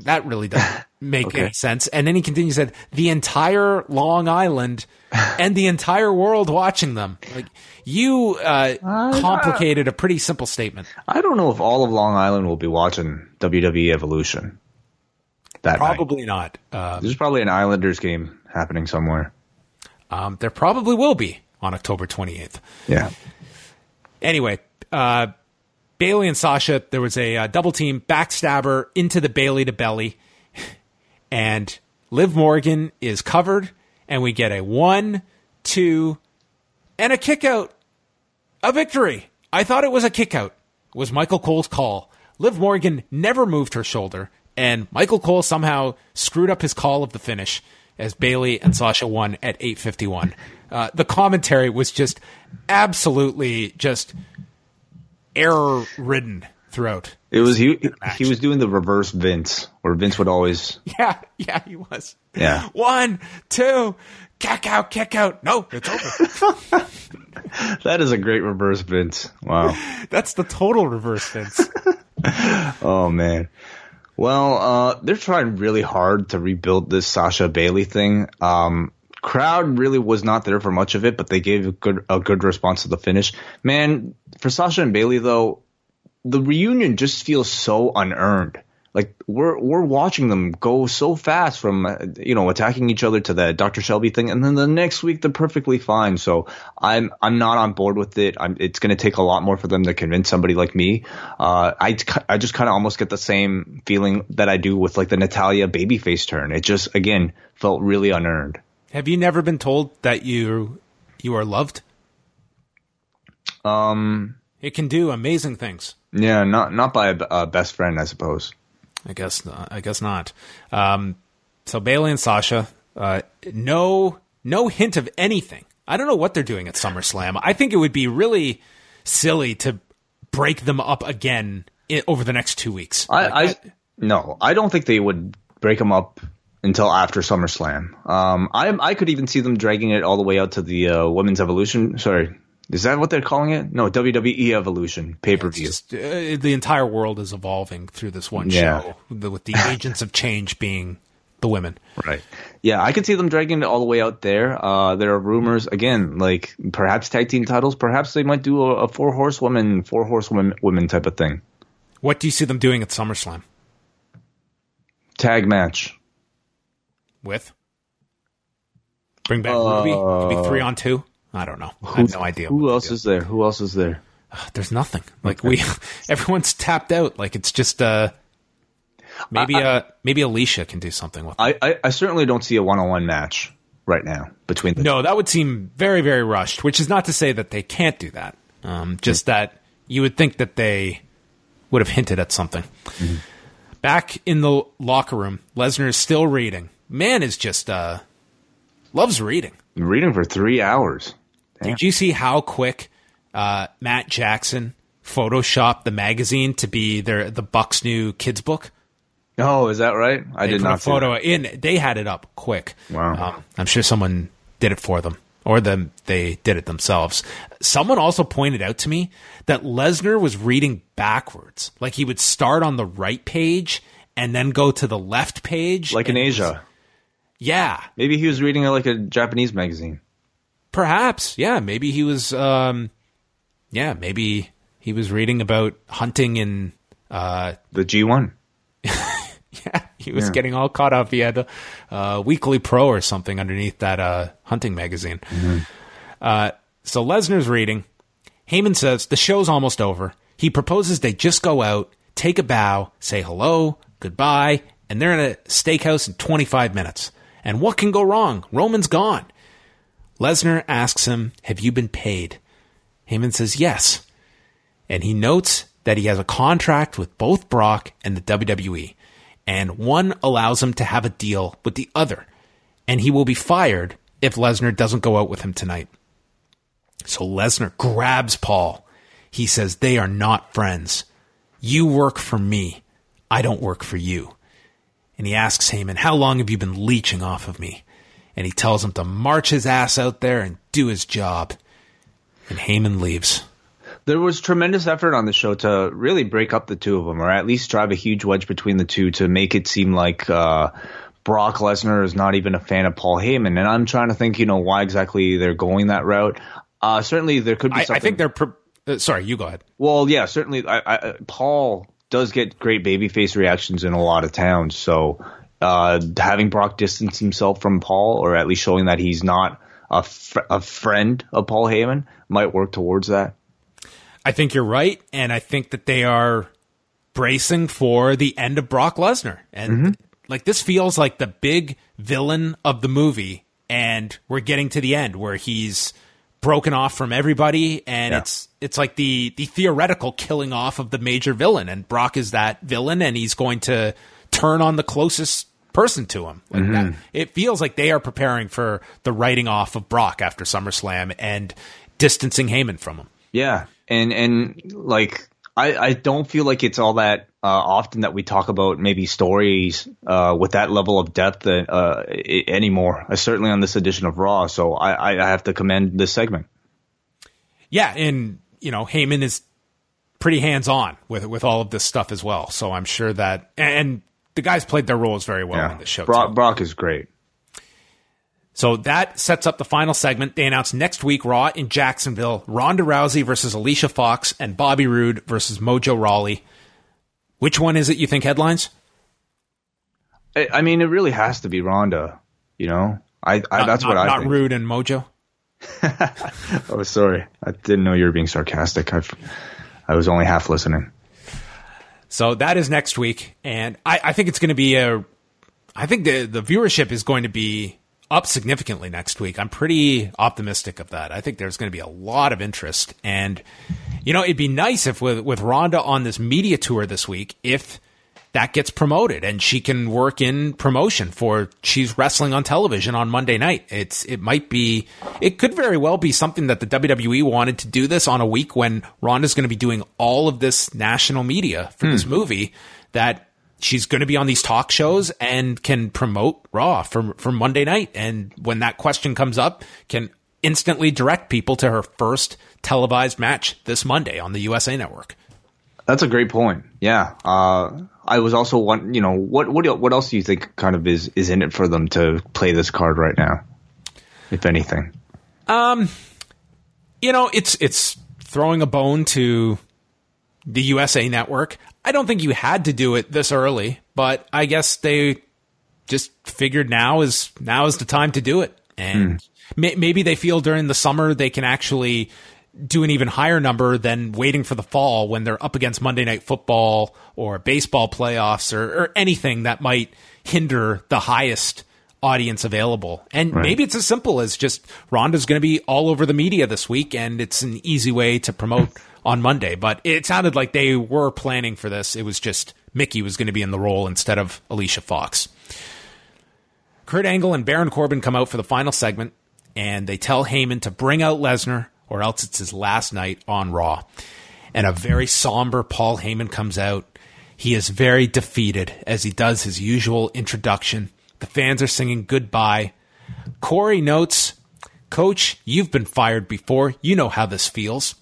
that really doesn't make Okay. any sense. And then he continued, said, the entire Long Island and the entire world watching them. Like, you uh, complicated a pretty simple statement. I don't know if all of Long Island will be watching WWE Evolution. That night. Probably not. Uh, There's probably an Islanders game happening somewhere. um, there probably will be on October 28th. Yeah. Anyway, uh, Bayley and Sasha, there was a uh, double team backstabber into the Bayley to belly, and Liv Morgan is covered, and we get a one, two, and a kick out, a victory. I thought it was a kick out. It was Michael Cole's call. Liv Morgan never moved her shoulder, and Michael Cole somehow screwed up his call of the finish as Bayley and Sasha won at 8:51. Uh, the commentary was just absolutely just error ridden throughout. It was he. He was doing the reverse Vince, where Vince would always. Yeah, yeah, he was. Yeah. One, two, kick out, kick out. No, it's over. That is a great reverse Vince. Wow. That's the total reverse Vince. Oh man. Well, uh, they're trying really hard to rebuild this Sasha Bayley thing. Um, crowd really was not there for much of it, but they gave a good a good response to the finish. Man, for Sasha and Bayley though, the reunion just feels so unearned. Like we're we're watching them go so fast from uh, you know attacking each other to the Dr. Shelby thing, and then the next week they're perfectly fine. So I'm I'm not on board with it. I'm, it's going to take a lot more for them to convince somebody like me. Uh, I I just kind of almost get the same feeling that I do with like the Natalya babyface turn. It just again felt really unearned. Have you never been told that you you are loved? Um, It can do amazing things. yeah, not not by a, a best friend, I suppose. I guess not. I guess not. Um, so Bayley and Sasha, uh, no, no hint of anything. I don't know what they're doing at SummerSlam. I think it would be really silly to break them up again i- over the next two weeks. I, Like, I no, I don't think they would break them up until after SummerSlam. Um, I I could even see them dragging it all the way out to the uh, Women's Evolution. Sorry, is that what they're calling it? No, WWE Evolution pay per view. uh, the entire world is evolving through this one Yeah. show, the, with the agents of change being the women. Right. Yeah, I could see them dragging it all the way out there. Uh, there are rumors again, like perhaps tag team titles. Perhaps they might do a, a four horsewoman, four horsewomen women type of thing. What do you see them doing at SummerSlam Tag match. with? Bring back Ruby? Could be three on two. I don't know. I have no idea. Who else is there? Who else is there? There's nothing. Like we, everyone's tapped out. Like it's just uh, maybe uh, maybe Alicia can do something with. It. I, I, I certainly don't see a one on one match right now between the No, that would seem very very rushed. Which is not to say that they can't do that. Um, just that you would think that they would have hinted at something. Back in the locker room, Lesnar is still reading. Man is just uh, loves reading. Reading for three hours. Did you see how quick uh, Matt Jackson photoshopped the magazine to be their the Bucks new kids book? Oh, is that right? I They did not a photo in. They had it up quick. Wow. Um, I'm sure someone did it for them, or them they did it themselves. Someone also pointed out to me that Lesnar was reading backwards, like he would start on the right page and then go to the left page, Like in Asia. Yeah, Maybe he was reading like a Japanese magazine. Perhaps. Yeah, maybe he was. Um, yeah, maybe he was reading about hunting in. Uh, The G1. yeah, he was Yeah. getting all caught up. He had a uh, Weekly Pro or something underneath that uh, hunting magazine. Uh, so Lesnar's reading. Heyman says the show's almost over. He proposes they just go out, take a bow, say hello, goodbye, and they're in a steakhouse in 25 minutes. And what can go wrong? Roman's gone. Lesnar asks him, Have you been paid? Heyman says yes. And he notes that he has a contract with both Brock and the WWE, and one allows him to have a deal with the other, and he will be fired if Lesnar doesn't go out with him tonight. So Lesnar grabs Paul. He says, They are not friends. You work for me. I don't work for you. And he asks Heyman, How long have you been leeching off of me? And he tells him to march his ass out there and do his job. And Heyman leaves. There was tremendous effort on the show to really break up the two of them, or at least drive a huge wedge between the two to make it seem like uh, Brock Lesnar is not even a fan of Paul Heyman. And I'm trying to think, you know, why exactly they're going that route. Uh, certainly, there could be. I, I think they're. Pro- uh, sorry, you go ahead. Well, yeah, certainly. I, I, Paul does get great babyface reactions in a lot of towns. So uh, having Brock distance himself from Paul, or at least showing that he's not a, fr- a friend of Paul Heyman, might work towards that. I think you're right, and I think that they are bracing for the end of Brock Lesnar. And like this feels like the big villain of the movie, and we're getting to the end where he's broken off from everybody, and Yeah. it's it's like the the theoretical killing off of the major villain, and Brock is that villain, and he's going to turn on the closest person to him. Like that. It feels like they are preparing for the writing off of Brock after SummerSlam and distancing Heyman from him. Yeah, and and like I I don't feel like it's all that uh, often that we talk about maybe stories uh, with that level of depth uh, uh, anymore. Uh, certainly on this edition of Raw, so I I I have to commend this segment. Yeah, and you know Heyman is pretty hands on with with all of this stuff as well. So I'm sure that and the guys played their roles very well Yeah, in the show. Brock. Brock is great. So that sets up the final segment. They announce next week Raw in Jacksonville: Ronda Rousey versus Alicia Fox and Bobby Roode versus Mojo Rawley. Which one is it you think headlines? I, I mean, it really has to be Ronda. You know, I, I Not- that's not, what I not think. Roode and Mojo. Oh, sorry, I didn't know you were being sarcastic. I I was only half listening. So that is next week, and I, I think it's going to be a. I think the the viewership is going to be up significantly next week. I'm pretty optimistic of that. I think there's going to be a lot of interest, and you know, it'd be nice if with with Ronda on this media tour this week, if that gets promoted and she can work in promotion for she's wrestling on television on Monday night. It's it might be it could very well be something that the WWE wanted to do this on a week when Ronda's going to be doing all of this national media for this hmm. movie that she's going to be on these talk shows and can promote Raw for for Monday night and when that question comes up can instantly direct people to her first televised match this Monday on the USA network. That's a great point. Yeah. Uh, I was also one. You know, what what what else do you think kind of is is in it for them to play this card right now, if anything? Um, you know, it's it's throwing a bone to the USA network. I don't think you had to do it this early, but I guess they just figured now is now is the time to do it. And may, maybe they feel during the summer they can actually do an even higher number than waiting for the fall when they're up against Monday Night Football or baseball playoffs or, or anything that might hinder the highest audience available. And maybe it's as simple as just Ronda's going to be all over the media this week and it's an easy way to promote on Monday. But it sounded like they were planning for this. It was just Mickie was going to be in the role instead of Alicia Fox. Kurt Angle and Baron Corbin come out for the final segment, and they tell Heyman to bring out Lesnar, or else it's his last night on Raw. And a very somber Paul Heyman comes out. He is very defeated as he does his usual introduction. The fans are singing goodbye. Corey notes, Coach, you've been fired before. You know how this feels.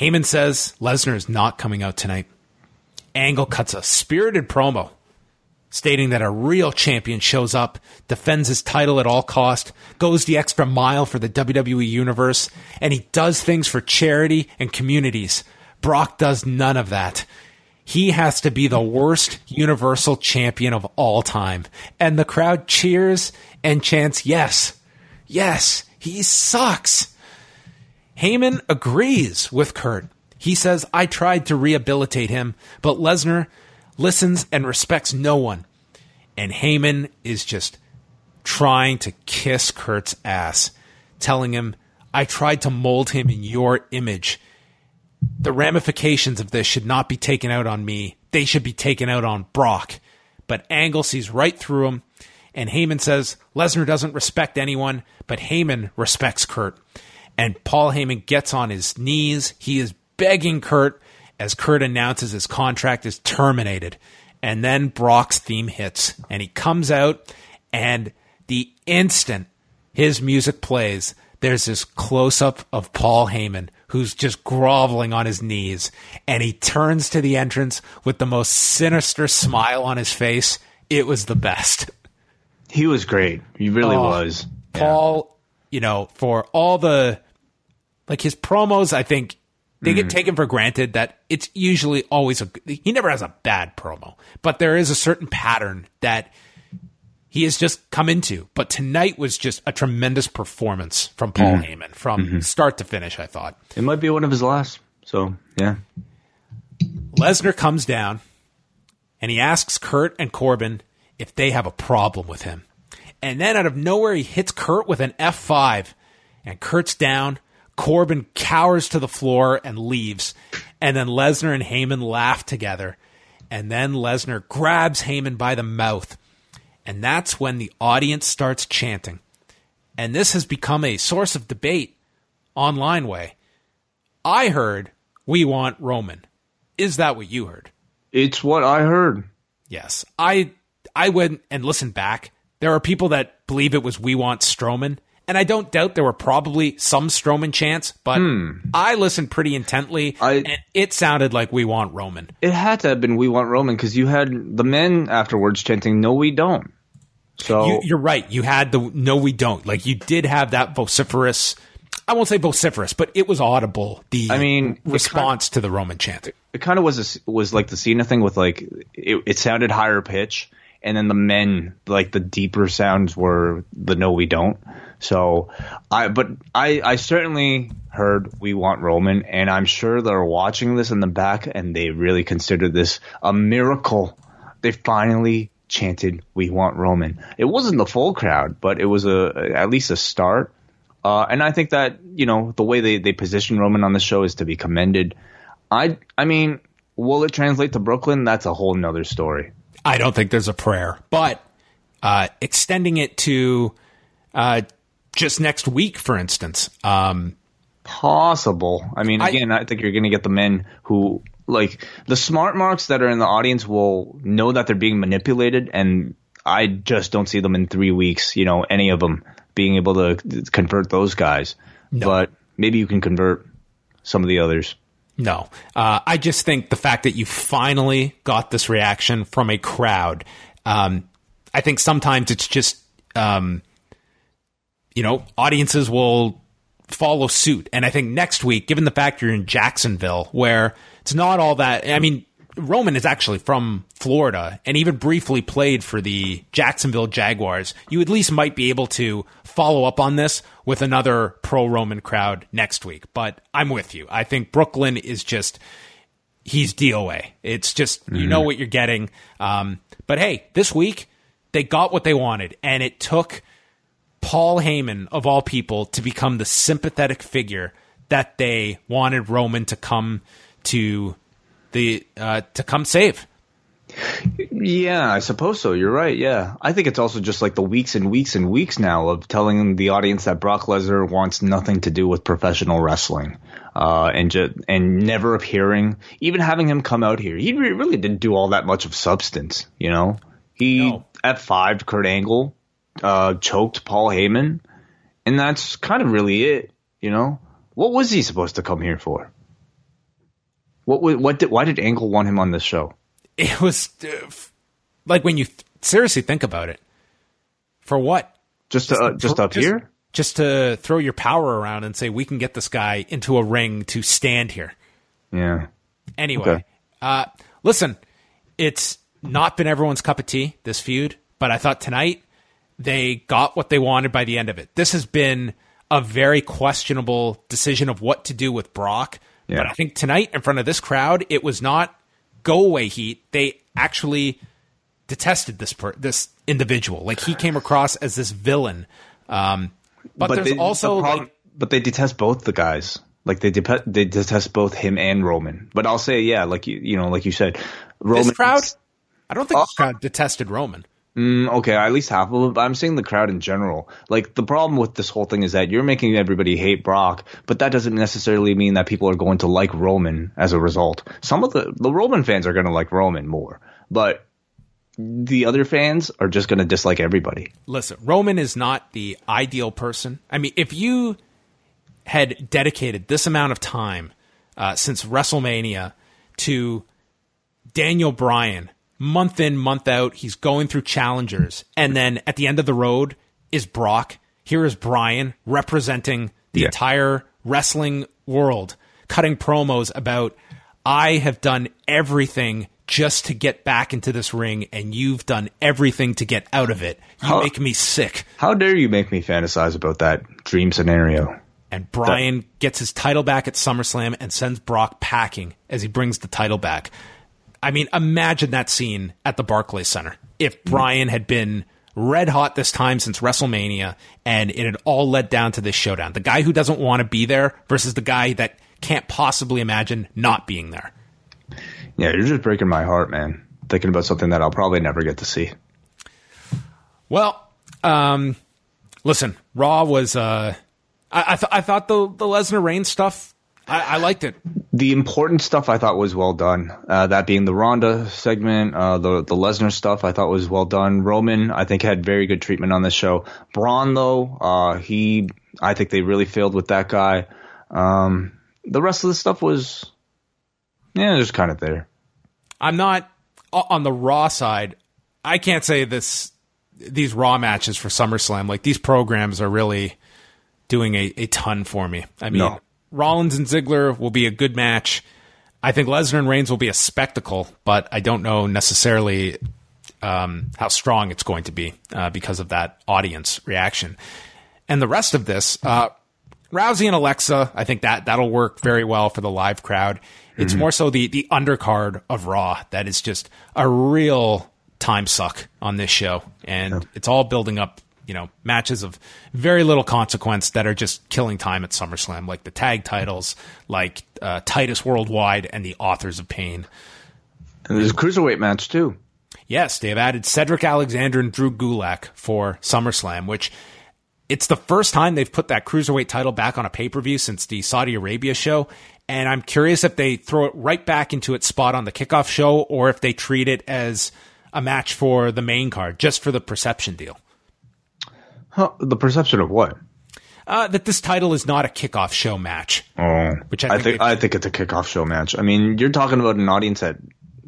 Heyman says Lesnar is not coming out tonight. Angle cuts a spirited promo stating that a real champion shows up, defends his title at all cost, goes the extra mile for the WWE universe, and he does things for charity and communities. Brock does none of that. He has to be the worst universal champion of all time. And the crowd cheers and chants, yes, yes, he sucks. Heyman agrees with Kurt. He says, I tried to rehabilitate him, but Lesnar listens and respects no one. And Heyman is just trying to kiss Kurt's ass, telling him, I tried to mold him in your image. The ramifications of this should not be taken out on me. They should be taken out on Brock. But Angle sees right through him, and Heyman says Lesnar doesn't respect anyone, but Heyman respects Kurt. And Paul Heyman gets on his knees. He is begging Kurt as Kurt announces his contract is terminated. And then Brock's theme hits, and he comes out, and the instant his music plays, there's this close up of Paul Heyman who's just groveling on his knees, and he turns to the entrance with the most sinister smile on his face. It was the best. He was great. He really Oh, was. Paul, you know, for all the like his promos, I think they get mm-hmm. taken for granted that it's usually always a he never has a bad promo, but there is a certain pattern that he has just come into. But tonight was just a tremendous performance from Paul mm-hmm. Heyman from mm-hmm. start to finish, I thought. It might be one of his last. So yeah. Lesnar comes down and he asks Kurt and Corbin if they have a problem with him. And then out of nowhere, he hits Kurt with an F5, and Kurt's down. Corbin cowers to the floor and leaves. And then Lesnar and Heyman laugh together. And then Lesnar grabs Heyman by the mouth. And that's when the audience starts chanting. And this has become a source of debate online way. I heard, we want Roman. Is that what you heard? It's what I heard. Yes. I I went and listened back. There are people that believe it was we want Strowman, and I don't doubt there were probably some Strowman chants, but hmm. I listened pretty intently I- and it sounded like we want Roman. It had to have been we want Roman because you had the men afterwards chanting, "No, we don't." So You, you're right. You had the no, we don't. Like you did have that vociferous. I won't say vociferous, but it was audible. The I mean, response to the Roman chant. it kind of was a was like the Cena thing with like it, it sounded higher pitch, and then the men like the deeper sounds were the no we don't. So I but I I certainly heard we want Roman, and I'm sure they're watching this in the back, and they really consider this a miracle. They finally chanted we want Roman. It wasn't the full crowd, but it was a at least a start. Uh, and I think that you know the way they, they position Roman on the show is to be commended. I I mean, will it translate to Brooklyn? That's a whole nother story. I don't think there's a prayer, but uh, extending it to uh, just next week, for instance. Um, Possible. I mean, again, I, think you're going to get the men who like the smart marks that are in the audience will know that they're being manipulated, and I just don't see them in three weeks. You know, any of them being able to convert those guys. But maybe you can convert some of the others. No, uh, I just think the fact that you finally got this reaction from a crowd. Um, I think sometimes it's just, um, you know, audiences will follow suit, and I think next week, given the fact you're in Jacksonville, where it's not all that. I mean, Roman is actually from Florida and even briefly played for the Jacksonville Jaguars. You at least might be able to follow up on this with another pro Roman crowd next week. But I'm with you. I think Brooklyn is just he's DOA. It's just you know what you're getting. Um, but hey, this week they got what they wanted, and it took Paul Heyman of all people to become the sympathetic figure that they wanted Roman to come to the uh, to come save. Yeah, I suppose so. You're right. Yeah. I think it's also just like the weeks and weeks and weeks now of telling the audience that Brock Lesnar wants nothing to do with professional wrestling. Uh, and just, and never appearing, even having him come out here. He re- really didn't do all that much of substance, you know? He No. F5'd Kurt Angle, uh, choked Paul Heyman, and that's kind of really it, you know? What was he supposed to come here for? What, what did, why did Angle want him on this show? It was uh, f- like when you th- seriously think about it. For what? Just to, uh, just up here? Just to throw your power around and say we can get this guy into a ring to stand here. Yeah. Anyway, Okay. uh, listen, it's not been everyone's cup of tea, this feud, but I thought tonight they got what they wanted by the end of it. This has been a very questionable decision of what to do with Brock. Yeah. But I think tonight, in front of this crowd, it was not go away heat. They actually detested this per- this individual. Like he came across as this villain. Um, but, there's they, also the like, but they detest both the guys. Like they they detest both him and Roman. But I'll say, yeah, like you, you know, like you said, Roman. this crowd. I don't think Oh. this crowd detested Roman. Mm, okay, at least half of it. But I'm saying the crowd in general. Like the problem with this whole thing is that you're making everybody hate Brock, but that doesn't necessarily mean that people are going to like Roman as a result. Some of the the Roman fans are going to like Roman more, but the other fans are just going to dislike everybody. listen, Roman is not the ideal person. I mean, if you had dedicated this amount of time uh, since WrestleMania to Daniel Bryan, month in, month out, he's going through challengers, and then at the end of the road is Brock. Here is Brian representing the Yeah. entire wrestling world, cutting promos about, I have done everything just to get back into this ring, and you've done everything to get out of it. You How- make me sick. How dare you make me fantasize about that dream scenario? And Bryan gets his title back at SummerSlam and sends Brock packing as he brings the title back. I mean, imagine that scene at the Barclays Center. If Bryan had been red hot this time since WrestleMania and it had all led down to this showdown. The guy who doesn't want to be there versus the guy that can't possibly imagine not being there. Yeah, you're just breaking my heart, man. Thinking about something that I'll probably never get to see. Well, um, listen, Raw was. Uh, I I, th- I thought the the Lesnar Reigns stuff. I, I liked it. The important stuff I thought was well done. Uh, that being the Ronda segment, uh, the the Lesnar stuff I thought was well done. Roman I think had very good treatment on this show. Braun though, uh, he I think they really failed with that guy. Um, the rest of the stuff was yeah, just kind of there. I'm not on the Raw side. I can't say this. These Raw matches for SummerSlam, like these programs, are really doing a, a ton for me. I mean, No. Rollins and Ziggler will be a good match. I think Lesnar and Reigns will be a spectacle, but I don't know necessarily um, how strong it's going to be uh, because of that audience reaction. And the rest of this, uh, Rousey and Alexa, I think that that'll work very well for the live crowd. It's more so the the undercard of Raw that is just a real time suck on this show, and it's all building up. You know, matches of very little consequence that are just killing time at SummerSlam, like the tag titles, like uh, Titus Worldwide and the Authors of Pain. And there's a cruiserweight match too. Yes, they've added Cedric Alexander and Drew Gulak for SummerSlam, which it's the first time they've put that cruiserweight title back on a pay per view since the Saudi Arabia show. And I'm curious if they throw it right back into its spot on the kickoff show or if they treat it as a match for the main card, just for the perception deal. Huh, the perception of what? Uh, that this title is not a kickoff show match. Oh, Which I I think think I think it's a kickoff show match. I mean, you're talking about an audience that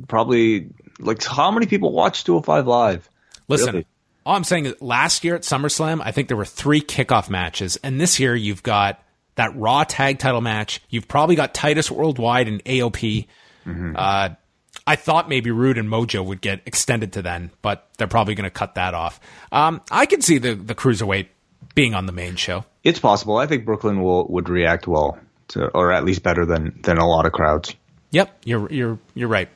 probably like how many people watch 205 live? Listen, Really? all I'm saying is last year at SummerSlam, I think there were three kickoff matches. And this year, you've got that Raw tag title match. You've probably got Titus Worldwide and AOP. Uh, I thought maybe Roode and Mojo would get extended to then, but they're probably going to cut that off. Um, I can see the, the Cruiserweight being on the main show. It's possible. I think Brooklyn will would react well to, or at least better than than a lot of crowds. Yep, you're you're you're right.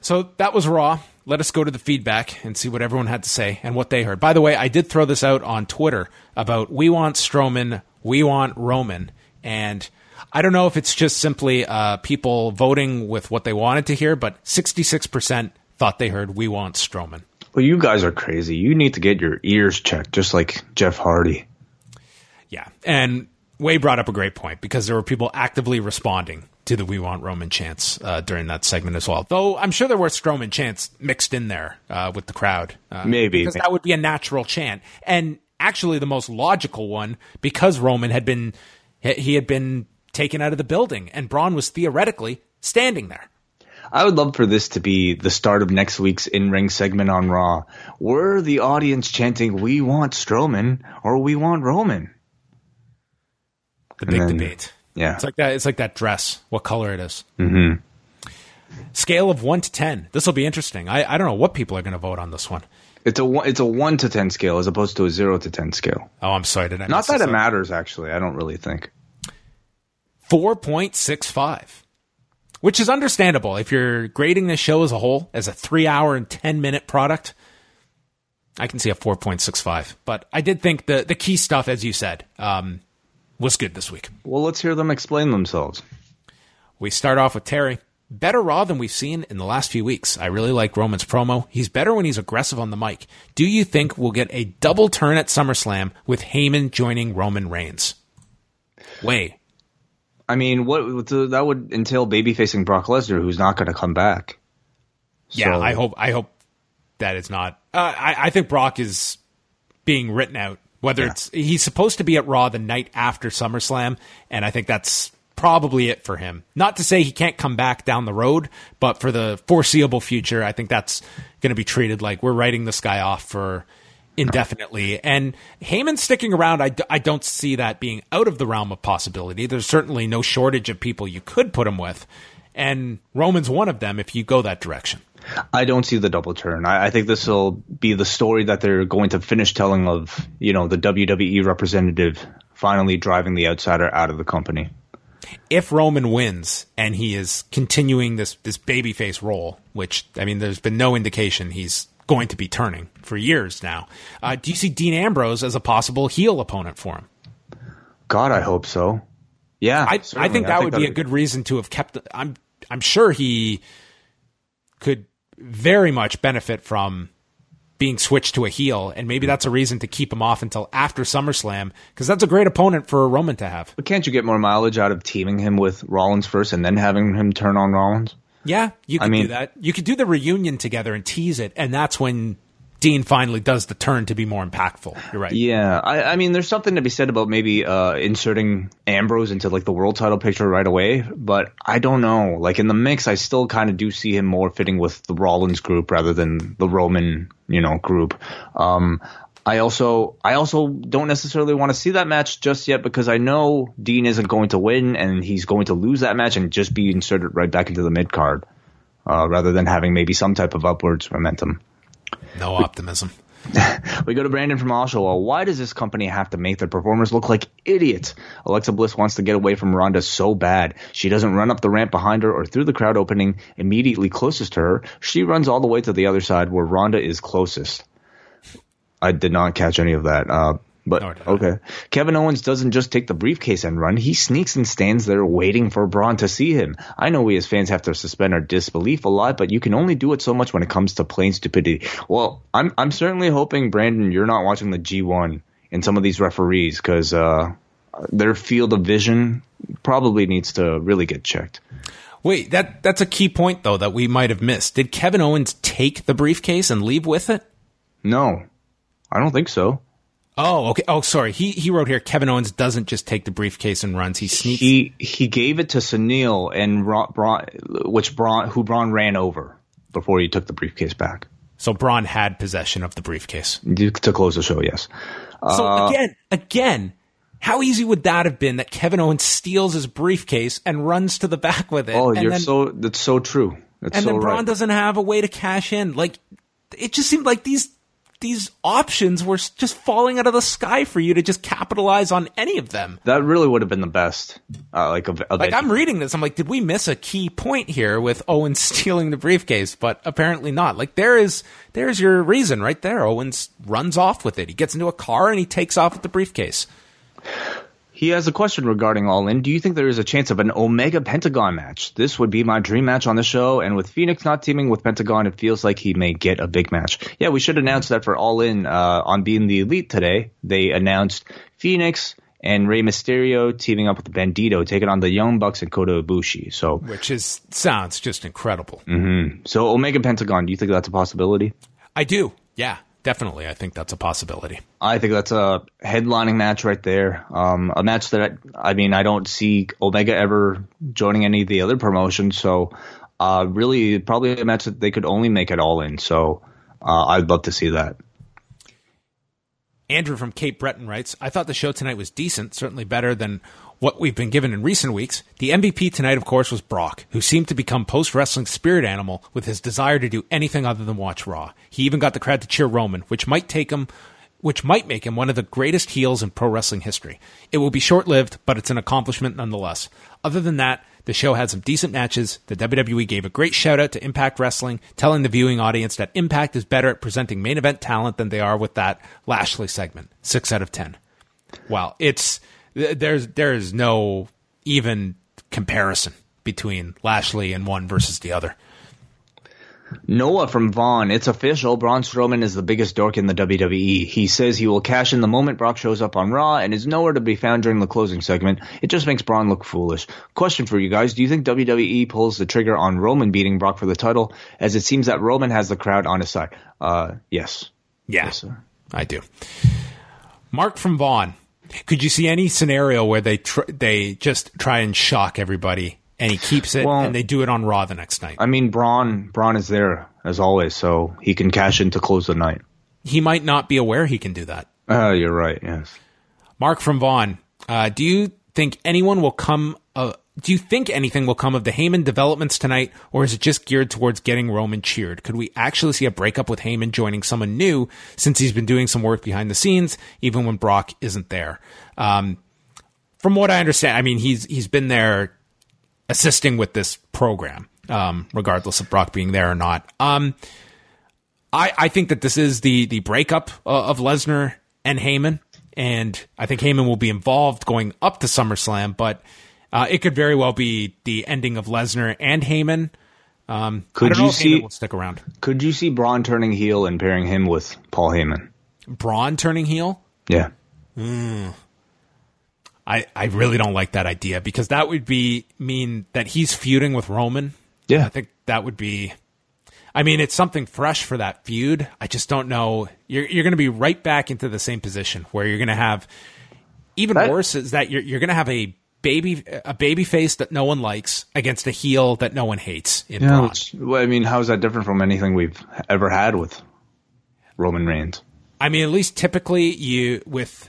So that was Raw. Let us go to the feedback and see what everyone had to say and what they heard. By the way, I did throw this out on Twitter about we want Strowman, we want Roman, and I don't know if it's just simply uh, people voting with what they wanted to hear, but 66% thought they heard "We want Strowman." Well, you guys are crazy. You need to get your ears checked, just like Jeff Hardy. Yeah, and Wai brought up a great point because there were people actively responding to the "We Want Roman" chants uh, during that segment as well. Though I'm sure there were Strowman chants mixed in there uh, with the crowd. Uh, Maybe. because that would be a natural chant, and actually the most logical one because Roman had been he had been taken out of the building, and Braun was theoretically standing there. I would love for this to be the start of next week's in-ring segment on Raw. Were the audience chanting "We want Strowman" or "We want Roman"? The big then- debate. Yeah. It's like that. It's like that dress. What color it is. Mm-hmm. Scale of one to ten. This will be interesting. I, I don't know what people are going to vote on this one. It's a one, it's a one to ten scale as opposed to a zero to ten scale. Oh, I'm sorry. Did I Not that it up? matters, actually. I don't really think. 4.65, which is understandable if you're grading this show as a whole as a three hour and 10 minute product. I can see a 4.65, but I did think the, the key stuff, as you said, um, was good this week. Well, let's hear them explain themselves. We start off with Terry. Better Raw than we've seen in the last few weeks. I really like Roman's promo. He's better when he's aggressive on the mic. Do you think we'll get a double turn at SummerSlam with Heyman joining Roman Reigns? Wai. I mean, what that would entail baby facing Brock Lesnar, who's not going to come back. Yeah, So- I hope I hope that is not. Uh, I I think Brock is being written out. Whether it's he's supposed to be at Raw the night after SummerSlam, and I think that's probably it for him. Not to say he can't come back down the road, but for the foreseeable future, I think that's going to be treated like we're writing this guy off for indefinitely. And Heyman sticking around, I, d- I don't see that being out of the realm of possibility. There's certainly no shortage of people you could put him with. And Roman's one of them if you go that direction. I don't see the double turn. I, I think this will be the story that they're going to finish telling of, you know, the WWE representative finally driving the outsider out of the company. if Roman wins and he is continuing this this babyface role, which I mean, there's been no indication he's going to be turning for years now. Uh, do you see Dean Ambrose as a possible heel opponent for him? God, I hope so. Yeah, I, I think that would be a good reason to have kept. I'm I'm sure he could very much benefit from being switched to a heel, and maybe that's a reason to keep him off until after SummerSlam because that's a great opponent for Roman to have. But can't you get more mileage out of teaming him with Rollins first and then having him turn on Rollins? Yeah, you could mean- do that. You could do the reunion together and tease it, and that's when Dean finally does the turn to be more impactful. You're right. Yeah, I, I mean, there's something to be said about maybe uh, inserting Ambrose into like the world title picture right away, but I don't know. Like in the mix, I still kind of do see him more fitting with the Rollins group rather than the Roman, you know, group. Um, I also, I also don't necessarily want to see that match just yet because I know Dean isn't going to win and he's going to lose that match and just be inserted right back into the mid card, uh, rather than having maybe some type of upwards momentum. No optimism. We go to Brandon from Oshawa. Why does this company have to make their performers look like idiots? Alexa Bliss wants to get away from Ronda so bad. She doesn't run up the ramp behind her or through the crowd opening immediately closest to her. She runs all the way to the other side where Ronda is closest. I did not catch any of that. Uh, but okay. Kevin Owens doesn't just take the briefcase and run. He sneaks and stands there waiting for Braun to see him. I know we as fans have to suspend our disbelief a lot, but you can only do it so much when it comes to plain stupidity. Well, I'm I'm certainly hoping Brandon, you're not watching the G1 and some of these referees because uh, their field of vision probably needs to really get checked. Wait, that that's a key point though that we might have missed. Did Kevin Owens take the briefcase and leave with it? No, I don't think so. Oh, okay. Oh, sorry. He he wrote here. Kevin Owens doesn't just take the briefcase and runs. He sneaks. He he gave it to Sunil and Braun, which Braun, who Braun ran over before he took the briefcase back so Braun had possession of the briefcase. to close the show. Yes. So Uh, again, again, how easy would that have been that Kevin Owens steals his briefcase and runs to the back with it? Oh, you're then, so that's so true. That's and so then Braun right. doesn't have a way to cash in. Like it just seemed like these these options were just falling out of the sky for you to just capitalize on any of them. that really would have been the best. Uh, like of, of Like it. I'm reading this, I'm like, did we miss a key point here with Owen stealing the briefcase? But apparently not. Like there is, there's your reason right there. Owens runs off with it. He gets into a car and he takes off with the briefcase. He has a question regarding All In. Do you think there is a chance of an Omega Pentagon match? This would be my dream match on the show, and with Phoenix not teaming with Pentagon, it feels like he may get a big match. Yeah, we should announce that for All In uh, on Being the Elite today. They announced Phoenix and Rey Mysterio teaming up with Bandido, taking on the Young Bucks and Kota Ibushi. So, which is sounds just incredible. so Omega Pentagon. Do you think that's a possibility? I do. Yeah, definitely. I think that's a possibility. I think that's a headlining match right there. Um, a match that I, I mean, I don't see Omega ever joining any of the other promotions. So, uh, really, probably a match that they could only make it all in. So, uh, I'd love to see that. Andrew from Cape Breton writes, I thought the show tonight was decent, certainly better than what we've been given in recent weeks. The MVP tonight, of course, was Brock, who seemed to become post wrestling spirit animal with his desire to do anything other than watch Raw. He even got the crowd to cheer Roman, which might take him which might make him one of the greatest heels in pro wrestling history. It will be short lived, but it's an accomplishment nonetheless. Other than that, the show had some decent matches. The WWE gave a great shout out to Impact Wrestling, telling the viewing audience that Impact is better at presenting main event talent than they are with that Lashley segment. Six out of ten. Wow, it's there's there is no even comparison between Lashley and one versus the other. Noah from Vaughn, it's official. Braun Strowman is the biggest dork in the WWE. He says he will cash in the moment Brock shows up on Raw and is nowhere to be found during the closing segment. It just makes Braun look foolish. Question for you guys. Do you think WWE pulls the trigger on Roman beating Brock for the title as it seems that Roman has the crowd on his side? Uh, yes. Yeah, Yes, sir. I do. Mark from Vaughn, could you see any scenario where they tr- they just try and shock everybody and he keeps it Well- and they do it on Raw the next night? I mean, Braun, Braun is there as always, so he can cash in to close the night. he might not be aware he can do that. Uh, you're right. Yes. Mark from Vaughn, uh, do you think anyone will come? Uh, do you think anything will come of the Heyman developments tonight, or is it just geared towards getting Roman cheered? Could we actually see a breakup with Heyman joining someone new since he's been doing some work behind the scenes, even when Brock isn't there? Um, from what I understand, I mean he's he's been there assisting with this program, um, regardless of Brock being there or not. Um, I, I think that this is the the breakup uh, of Lesnar and Heyman, and I think Heyman will be involved going up to SummerSlam, but uh, it could very well be the ending of Lesnar and Heyman. Um, Could you see- will stick around? Could you see Braun turning heel and pairing him with Paul Heyman? Braun turning heel? Yeah. I, I really don't like that idea because that would be mean that he's feuding with Roman. Yeah. I think that would be. I mean, it's something fresh for that feud. I just don't know. You're you're going to be right back into the same position where you're going to have. Even That- worse is that you're you're going to have a baby a baby face that no one likes against a heel that no one hates in Yeah, Braun. that's- well, I mean, how is that different from anything we've ever had with Roman Reigns? I mean, at least typically you with.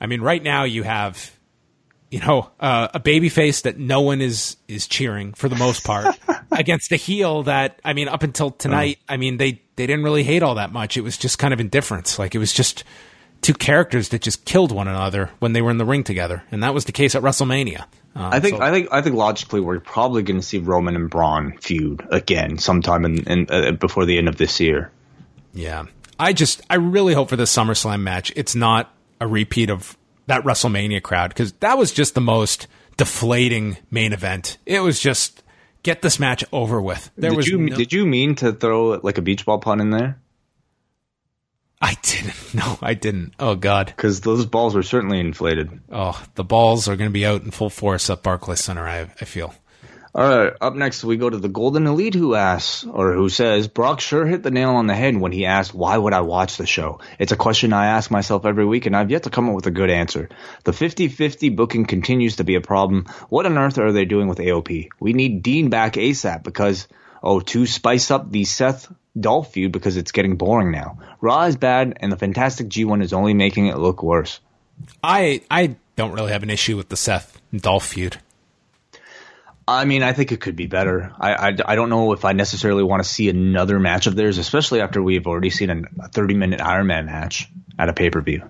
I mean, right now you have, you know, uh, a baby face that no one is is cheering for the most part against a heel that I mean, up until tonight, I mean they they didn't really hate all that much. It was just kind of indifference. Like it was just two characters that just killed one another when they were in the ring together, and that was the case at WrestleMania. Uh, I think, so- I think, I think logically, we're probably going to see Roman and Braun feud again sometime in, in uh, before the end of this year. Yeah. I just, I really hope for this SummerSlam match, it's not a repeat of that WrestleMania crowd because that was just the most deflating main event. It was just get this match over with. There did was you no- did you mean to throw like a beach ball pun in there? I didn't. No, I didn't. Oh God. Because those balls were certainly inflated. Oh, the balls are going to be out in full force at Barclays Center. I, I feel. All right, up next we go to the Golden Elite who asks, or who says, Brock sure hit the nail on the head when he asked, why would I watch the show? It's a question I ask myself every week and I've yet to come up with a good answer. The 50-50 booking continues to be a problem. What on earth are they doing with AOP? We need Dean back ASAP because, oh, to spice up the Seth Dolph feud because it's getting boring now. Raw is bad and the Fantastic G1 is only making it look worse. I, I don't really have an issue with the Seth Dolph feud. I mean, I think it could be better. I, I, I don't know if I necessarily want to see another match of theirs, especially after we've already seen a 30 minute Iron Man match at a pay per view.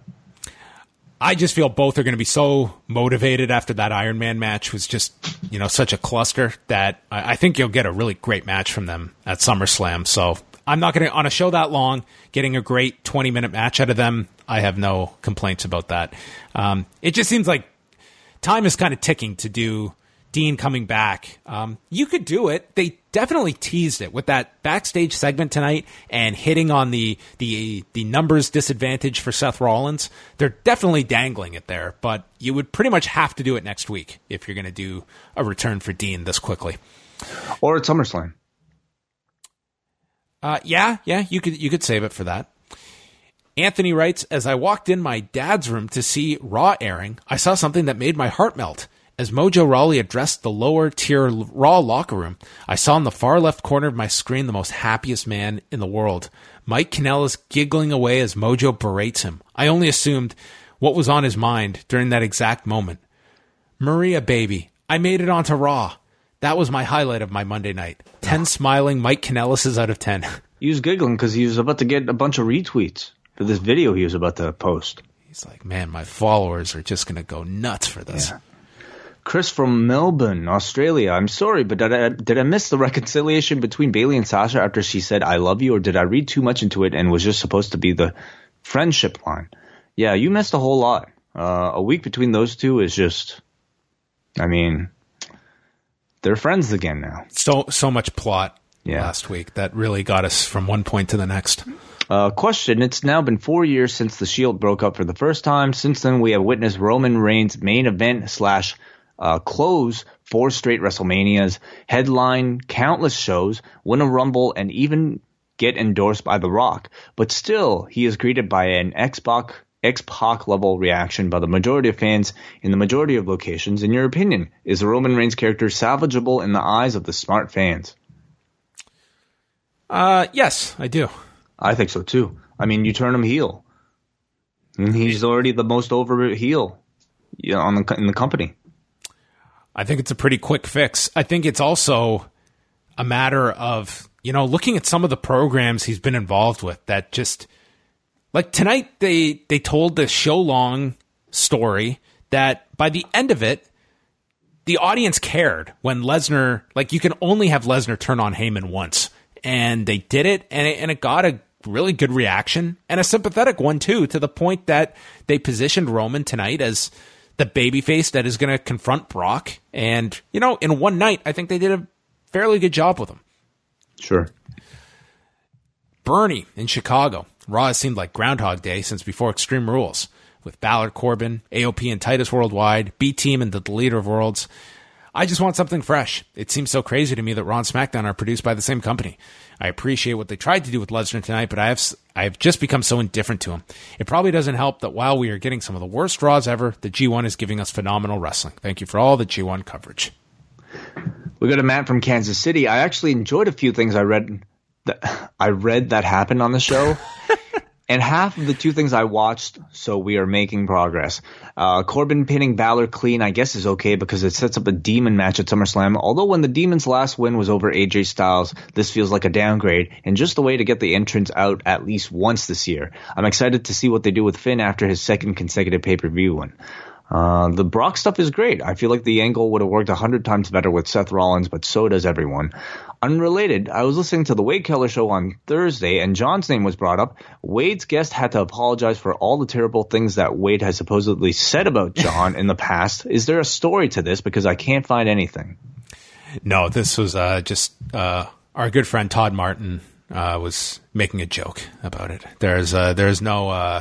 I just feel both are going to be so motivated after that Iron Man match was just, you know, such a cluster that I, I think you'll get a really great match from them at SummerSlam. So I'm not going to on a show that long getting a great 20 minute match out of them. I have no complaints about that. Um, it just seems like time is kind of ticking to do Dean coming back. Um, you could do it. They definitely teased it with that backstage segment tonight and hitting on the the the numbers disadvantage for Seth Rollins. They're definitely dangling it there, but you would pretty much have to do it next week if you're going to do a return for Dean this quickly. Or at SummerSlam. Uh, yeah, yeah, you could you could save it for that. Anthony writes, as I walked in my dad's room to see Raw airing, I saw something that made my heart melt. As Mojo Rawley addressed the lower tier Raw locker room, I saw in the far left corner of my screen the most happiest man in the world. Mike Kanellis giggling away as Mojo berates him. I only assumed what was on his mind during that exact moment. Maria, baby, I made it onto Raw. That was my highlight of my Monday night. 10 smiling Mike Kanellis out of 10. He was giggling because he was about to get a bunch of retweets for this video he was about to post. He's like, man, my followers are just going to go nuts for this. Yeah. Chris from Melbourne, Australia. I'm sorry, but did I, did I miss the reconciliation between Bayley and Sasha after she said "I love you," or did I read too much into it and was just supposed to be the friendship line? Yeah, you missed a whole lot. Uh, a week between those two is just, I mean, they're friends again now. So so much plot Yeah. last week that really got us from one point to the next. Uh, question: It's now been four years since the Shield broke up for the first time. Since then, we have witnessed Roman Reigns' main event slash uh, close four straight WrestleManias, headline countless shows, win a Rumble, and even get endorsed by The Rock. But still, he is greeted by an X-Pac, X-Pac level reaction by the majority of fans in the majority of locations. In your opinion, is the Roman Reigns character salvageable in the eyes of the smart fans? Uh, yes, I do. I think so too. I mean, you turn him heel. And he's already the most over heel yeah, on the in the company. I think it's a pretty quick fix. I think it's also a matter of, you know, looking at some of the programs he's been involved with that just like tonight they they told the show long story that by the end of it the audience cared when Lesnar like you can only have Lesnar turn on Heyman once and they did it and it, and it got a really good reaction and a sympathetic one too to the point that they positioned Roman tonight as the babyface that is going to confront Brock. And, you know, in one night, I think they did a fairly good job with him. Sure. Bernie in Chicago. Raw has seemed like Groundhog Day since before Extreme Rules. With Ballard Corbin, AOP and Titus Worldwide, B Team and the Deleter of Worlds. I just want something fresh. It seems so crazy to me that Raw and SmackDown are produced by the same company. I appreciate what they tried to do with Lesnar tonight, but I have I have just become so indifferent to him. It probably doesn't help that while we are getting some of the worst Raws ever, the G1 is giving us phenomenal wrestling. Thank you for all the G1 coverage. We got a Matt from Kansas City. I actually enjoyed a few things I read that I read that happened on the show. and half of the two things I watched, so we are making progress. Uh, Corbin pinning Balor clean, I guess, is okay because it sets up a demon match at SummerSlam. Although when the demon's last win was over AJ Styles, this feels like a downgrade and just the way to get the entrance out at least once this year. I'm excited to see what they do with Finn after his second consecutive pay per view win. Uh, the Brock stuff is great. I feel like the angle would have worked a hundred times better with Seth Rollins, but so does everyone. Unrelated, I was listening to the Wade Keller show on Thursday, and John's name was brought up. Wade's guest had to apologize for all the terrible things that Wade has supposedly said about John in the past. Is there a story to this? Because I can't find anything. No, this was uh, just uh, our good friend Todd Martin uh, was making a joke about it. There's uh, there's no uh,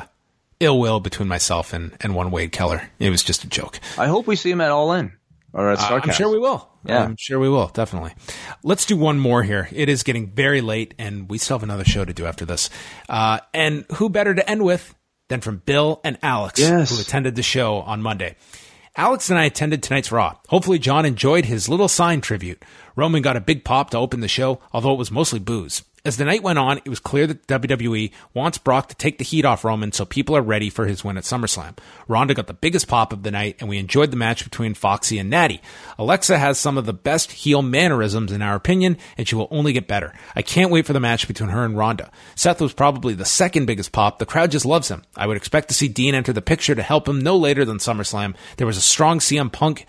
ill will between myself and, and one Wade Keller. It was just a joke. I hope we see him at All In or at Uh, Starcast. I'm sure we will. Yeah. I'm sure we will. Definitely. Let's do one more here. It is getting very late, and we still have another show to do after this. Uh, and who better to end with than from Bill and Alex, Yes. who attended the show on Monday. Alex and I attended tonight's Raw. Hopefully, John enjoyed his little sign tribute. Roman got a big pop to open the show, although it was mostly booze. As the night went on, it was clear that WWE wants Brock to take the heat off Roman so people are ready for his win at SummerSlam. Ronda got the biggest pop of the night, and we enjoyed the match between Foxy and Natty. Alexa has some of the best heel mannerisms in our opinion, and she will only get better. I can't wait for the match between her and Ronda. Seth was probably the second biggest pop. The crowd just loves him. I would expect to see Dean enter the picture to help him no later than SummerSlam. There was a strong CM Punk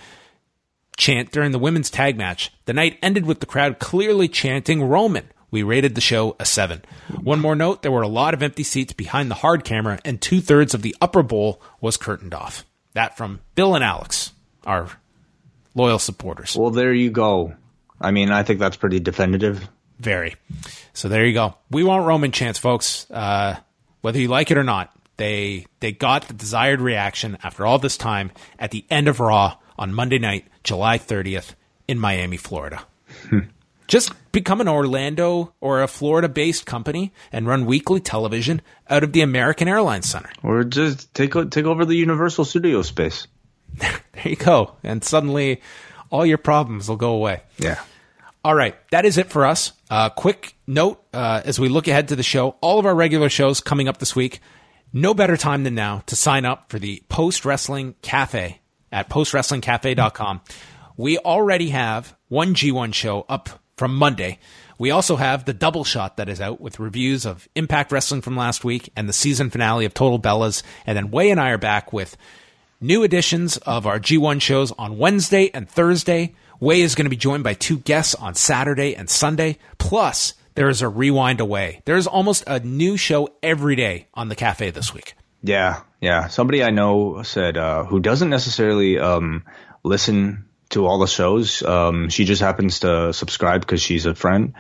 chant during the women's tag match. The night ended with the crowd clearly chanting Roman. We rated the show a 7. One more note there were a lot of empty seats behind the hard camera, and two thirds of the upper bowl was curtained off. That from Bill and Alex, our loyal supporters. Well, there you go. I mean, I think that's pretty definitive. Very. So there you go. We want Roman chance, folks. Uh, whether you like it or not, they they got the desired reaction after all this time at the end of Raw on Monday night, July 30th, in Miami, Florida. Just become an Orlando or a Florida based company and run weekly television out of the American Airlines Center. Or just take take over the Universal Studio space. There you go. And suddenly all your problems will go away. Yeah. All right, that is it for us. Uh, quick note uh, as we look ahead to the show, all of our regular shows coming up this week. No better time than now to sign up for the Post Wrestling Cafe at postwrestlingcafe.com. We already have one G1 show up from Monday. We also have the double shot that is out with reviews of Impact Wrestling from last week and the season finale of Total Bellas. And then Wai and I are back with new editions of our G1 shows on Wednesday and Thursday. Wai is going to be joined by two guests on Saturday and Sunday. Plus, there is a Rewind-A-Raw. There is almost a new show every day on the cafe this week. Yeah, yeah. Somebody I know said uh, who doesn't necessarily um, listen to all the shows. Um, she just happens to subscribe because she's a friend.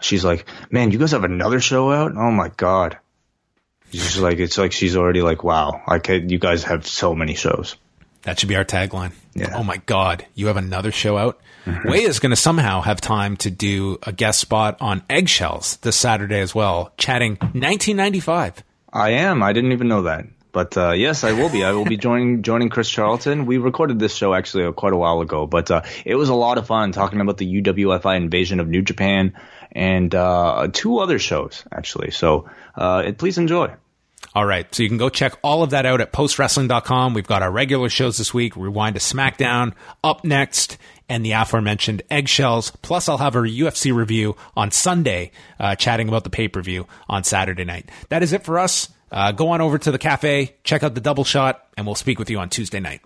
She's like, "Man, you guys have another show out? Oh my god!" She's like, "It's like she's already like, wow, I can, you guys have so many shows." That should be our tagline. Yeah. Oh my God, you have another show out? Wai is going to somehow have time to do a guest spot on Eggshells this Saturday as well, chatting 1995. I am. I didn't even know that. But uh, yes, I will be. I will be joining joining Chris Charlton. We recorded this show actually uh, quite a while ago, but uh, it was a lot of fun talking about the UWFI invasion of New Japan and uh, two other shows actually. So uh, please enjoy. All right. So you can go check all of that out at postwrestling.com. We've got our regular shows this week, Rewind to SmackDown, up next, and the aforementioned eggshells. Plus, I'll have a UFC review on Sunday, uh, chatting about the pay per view on Saturday night. That is it for us. Uh, go on over to the cafe, check out the double shot, and we'll speak with you on Tuesday night.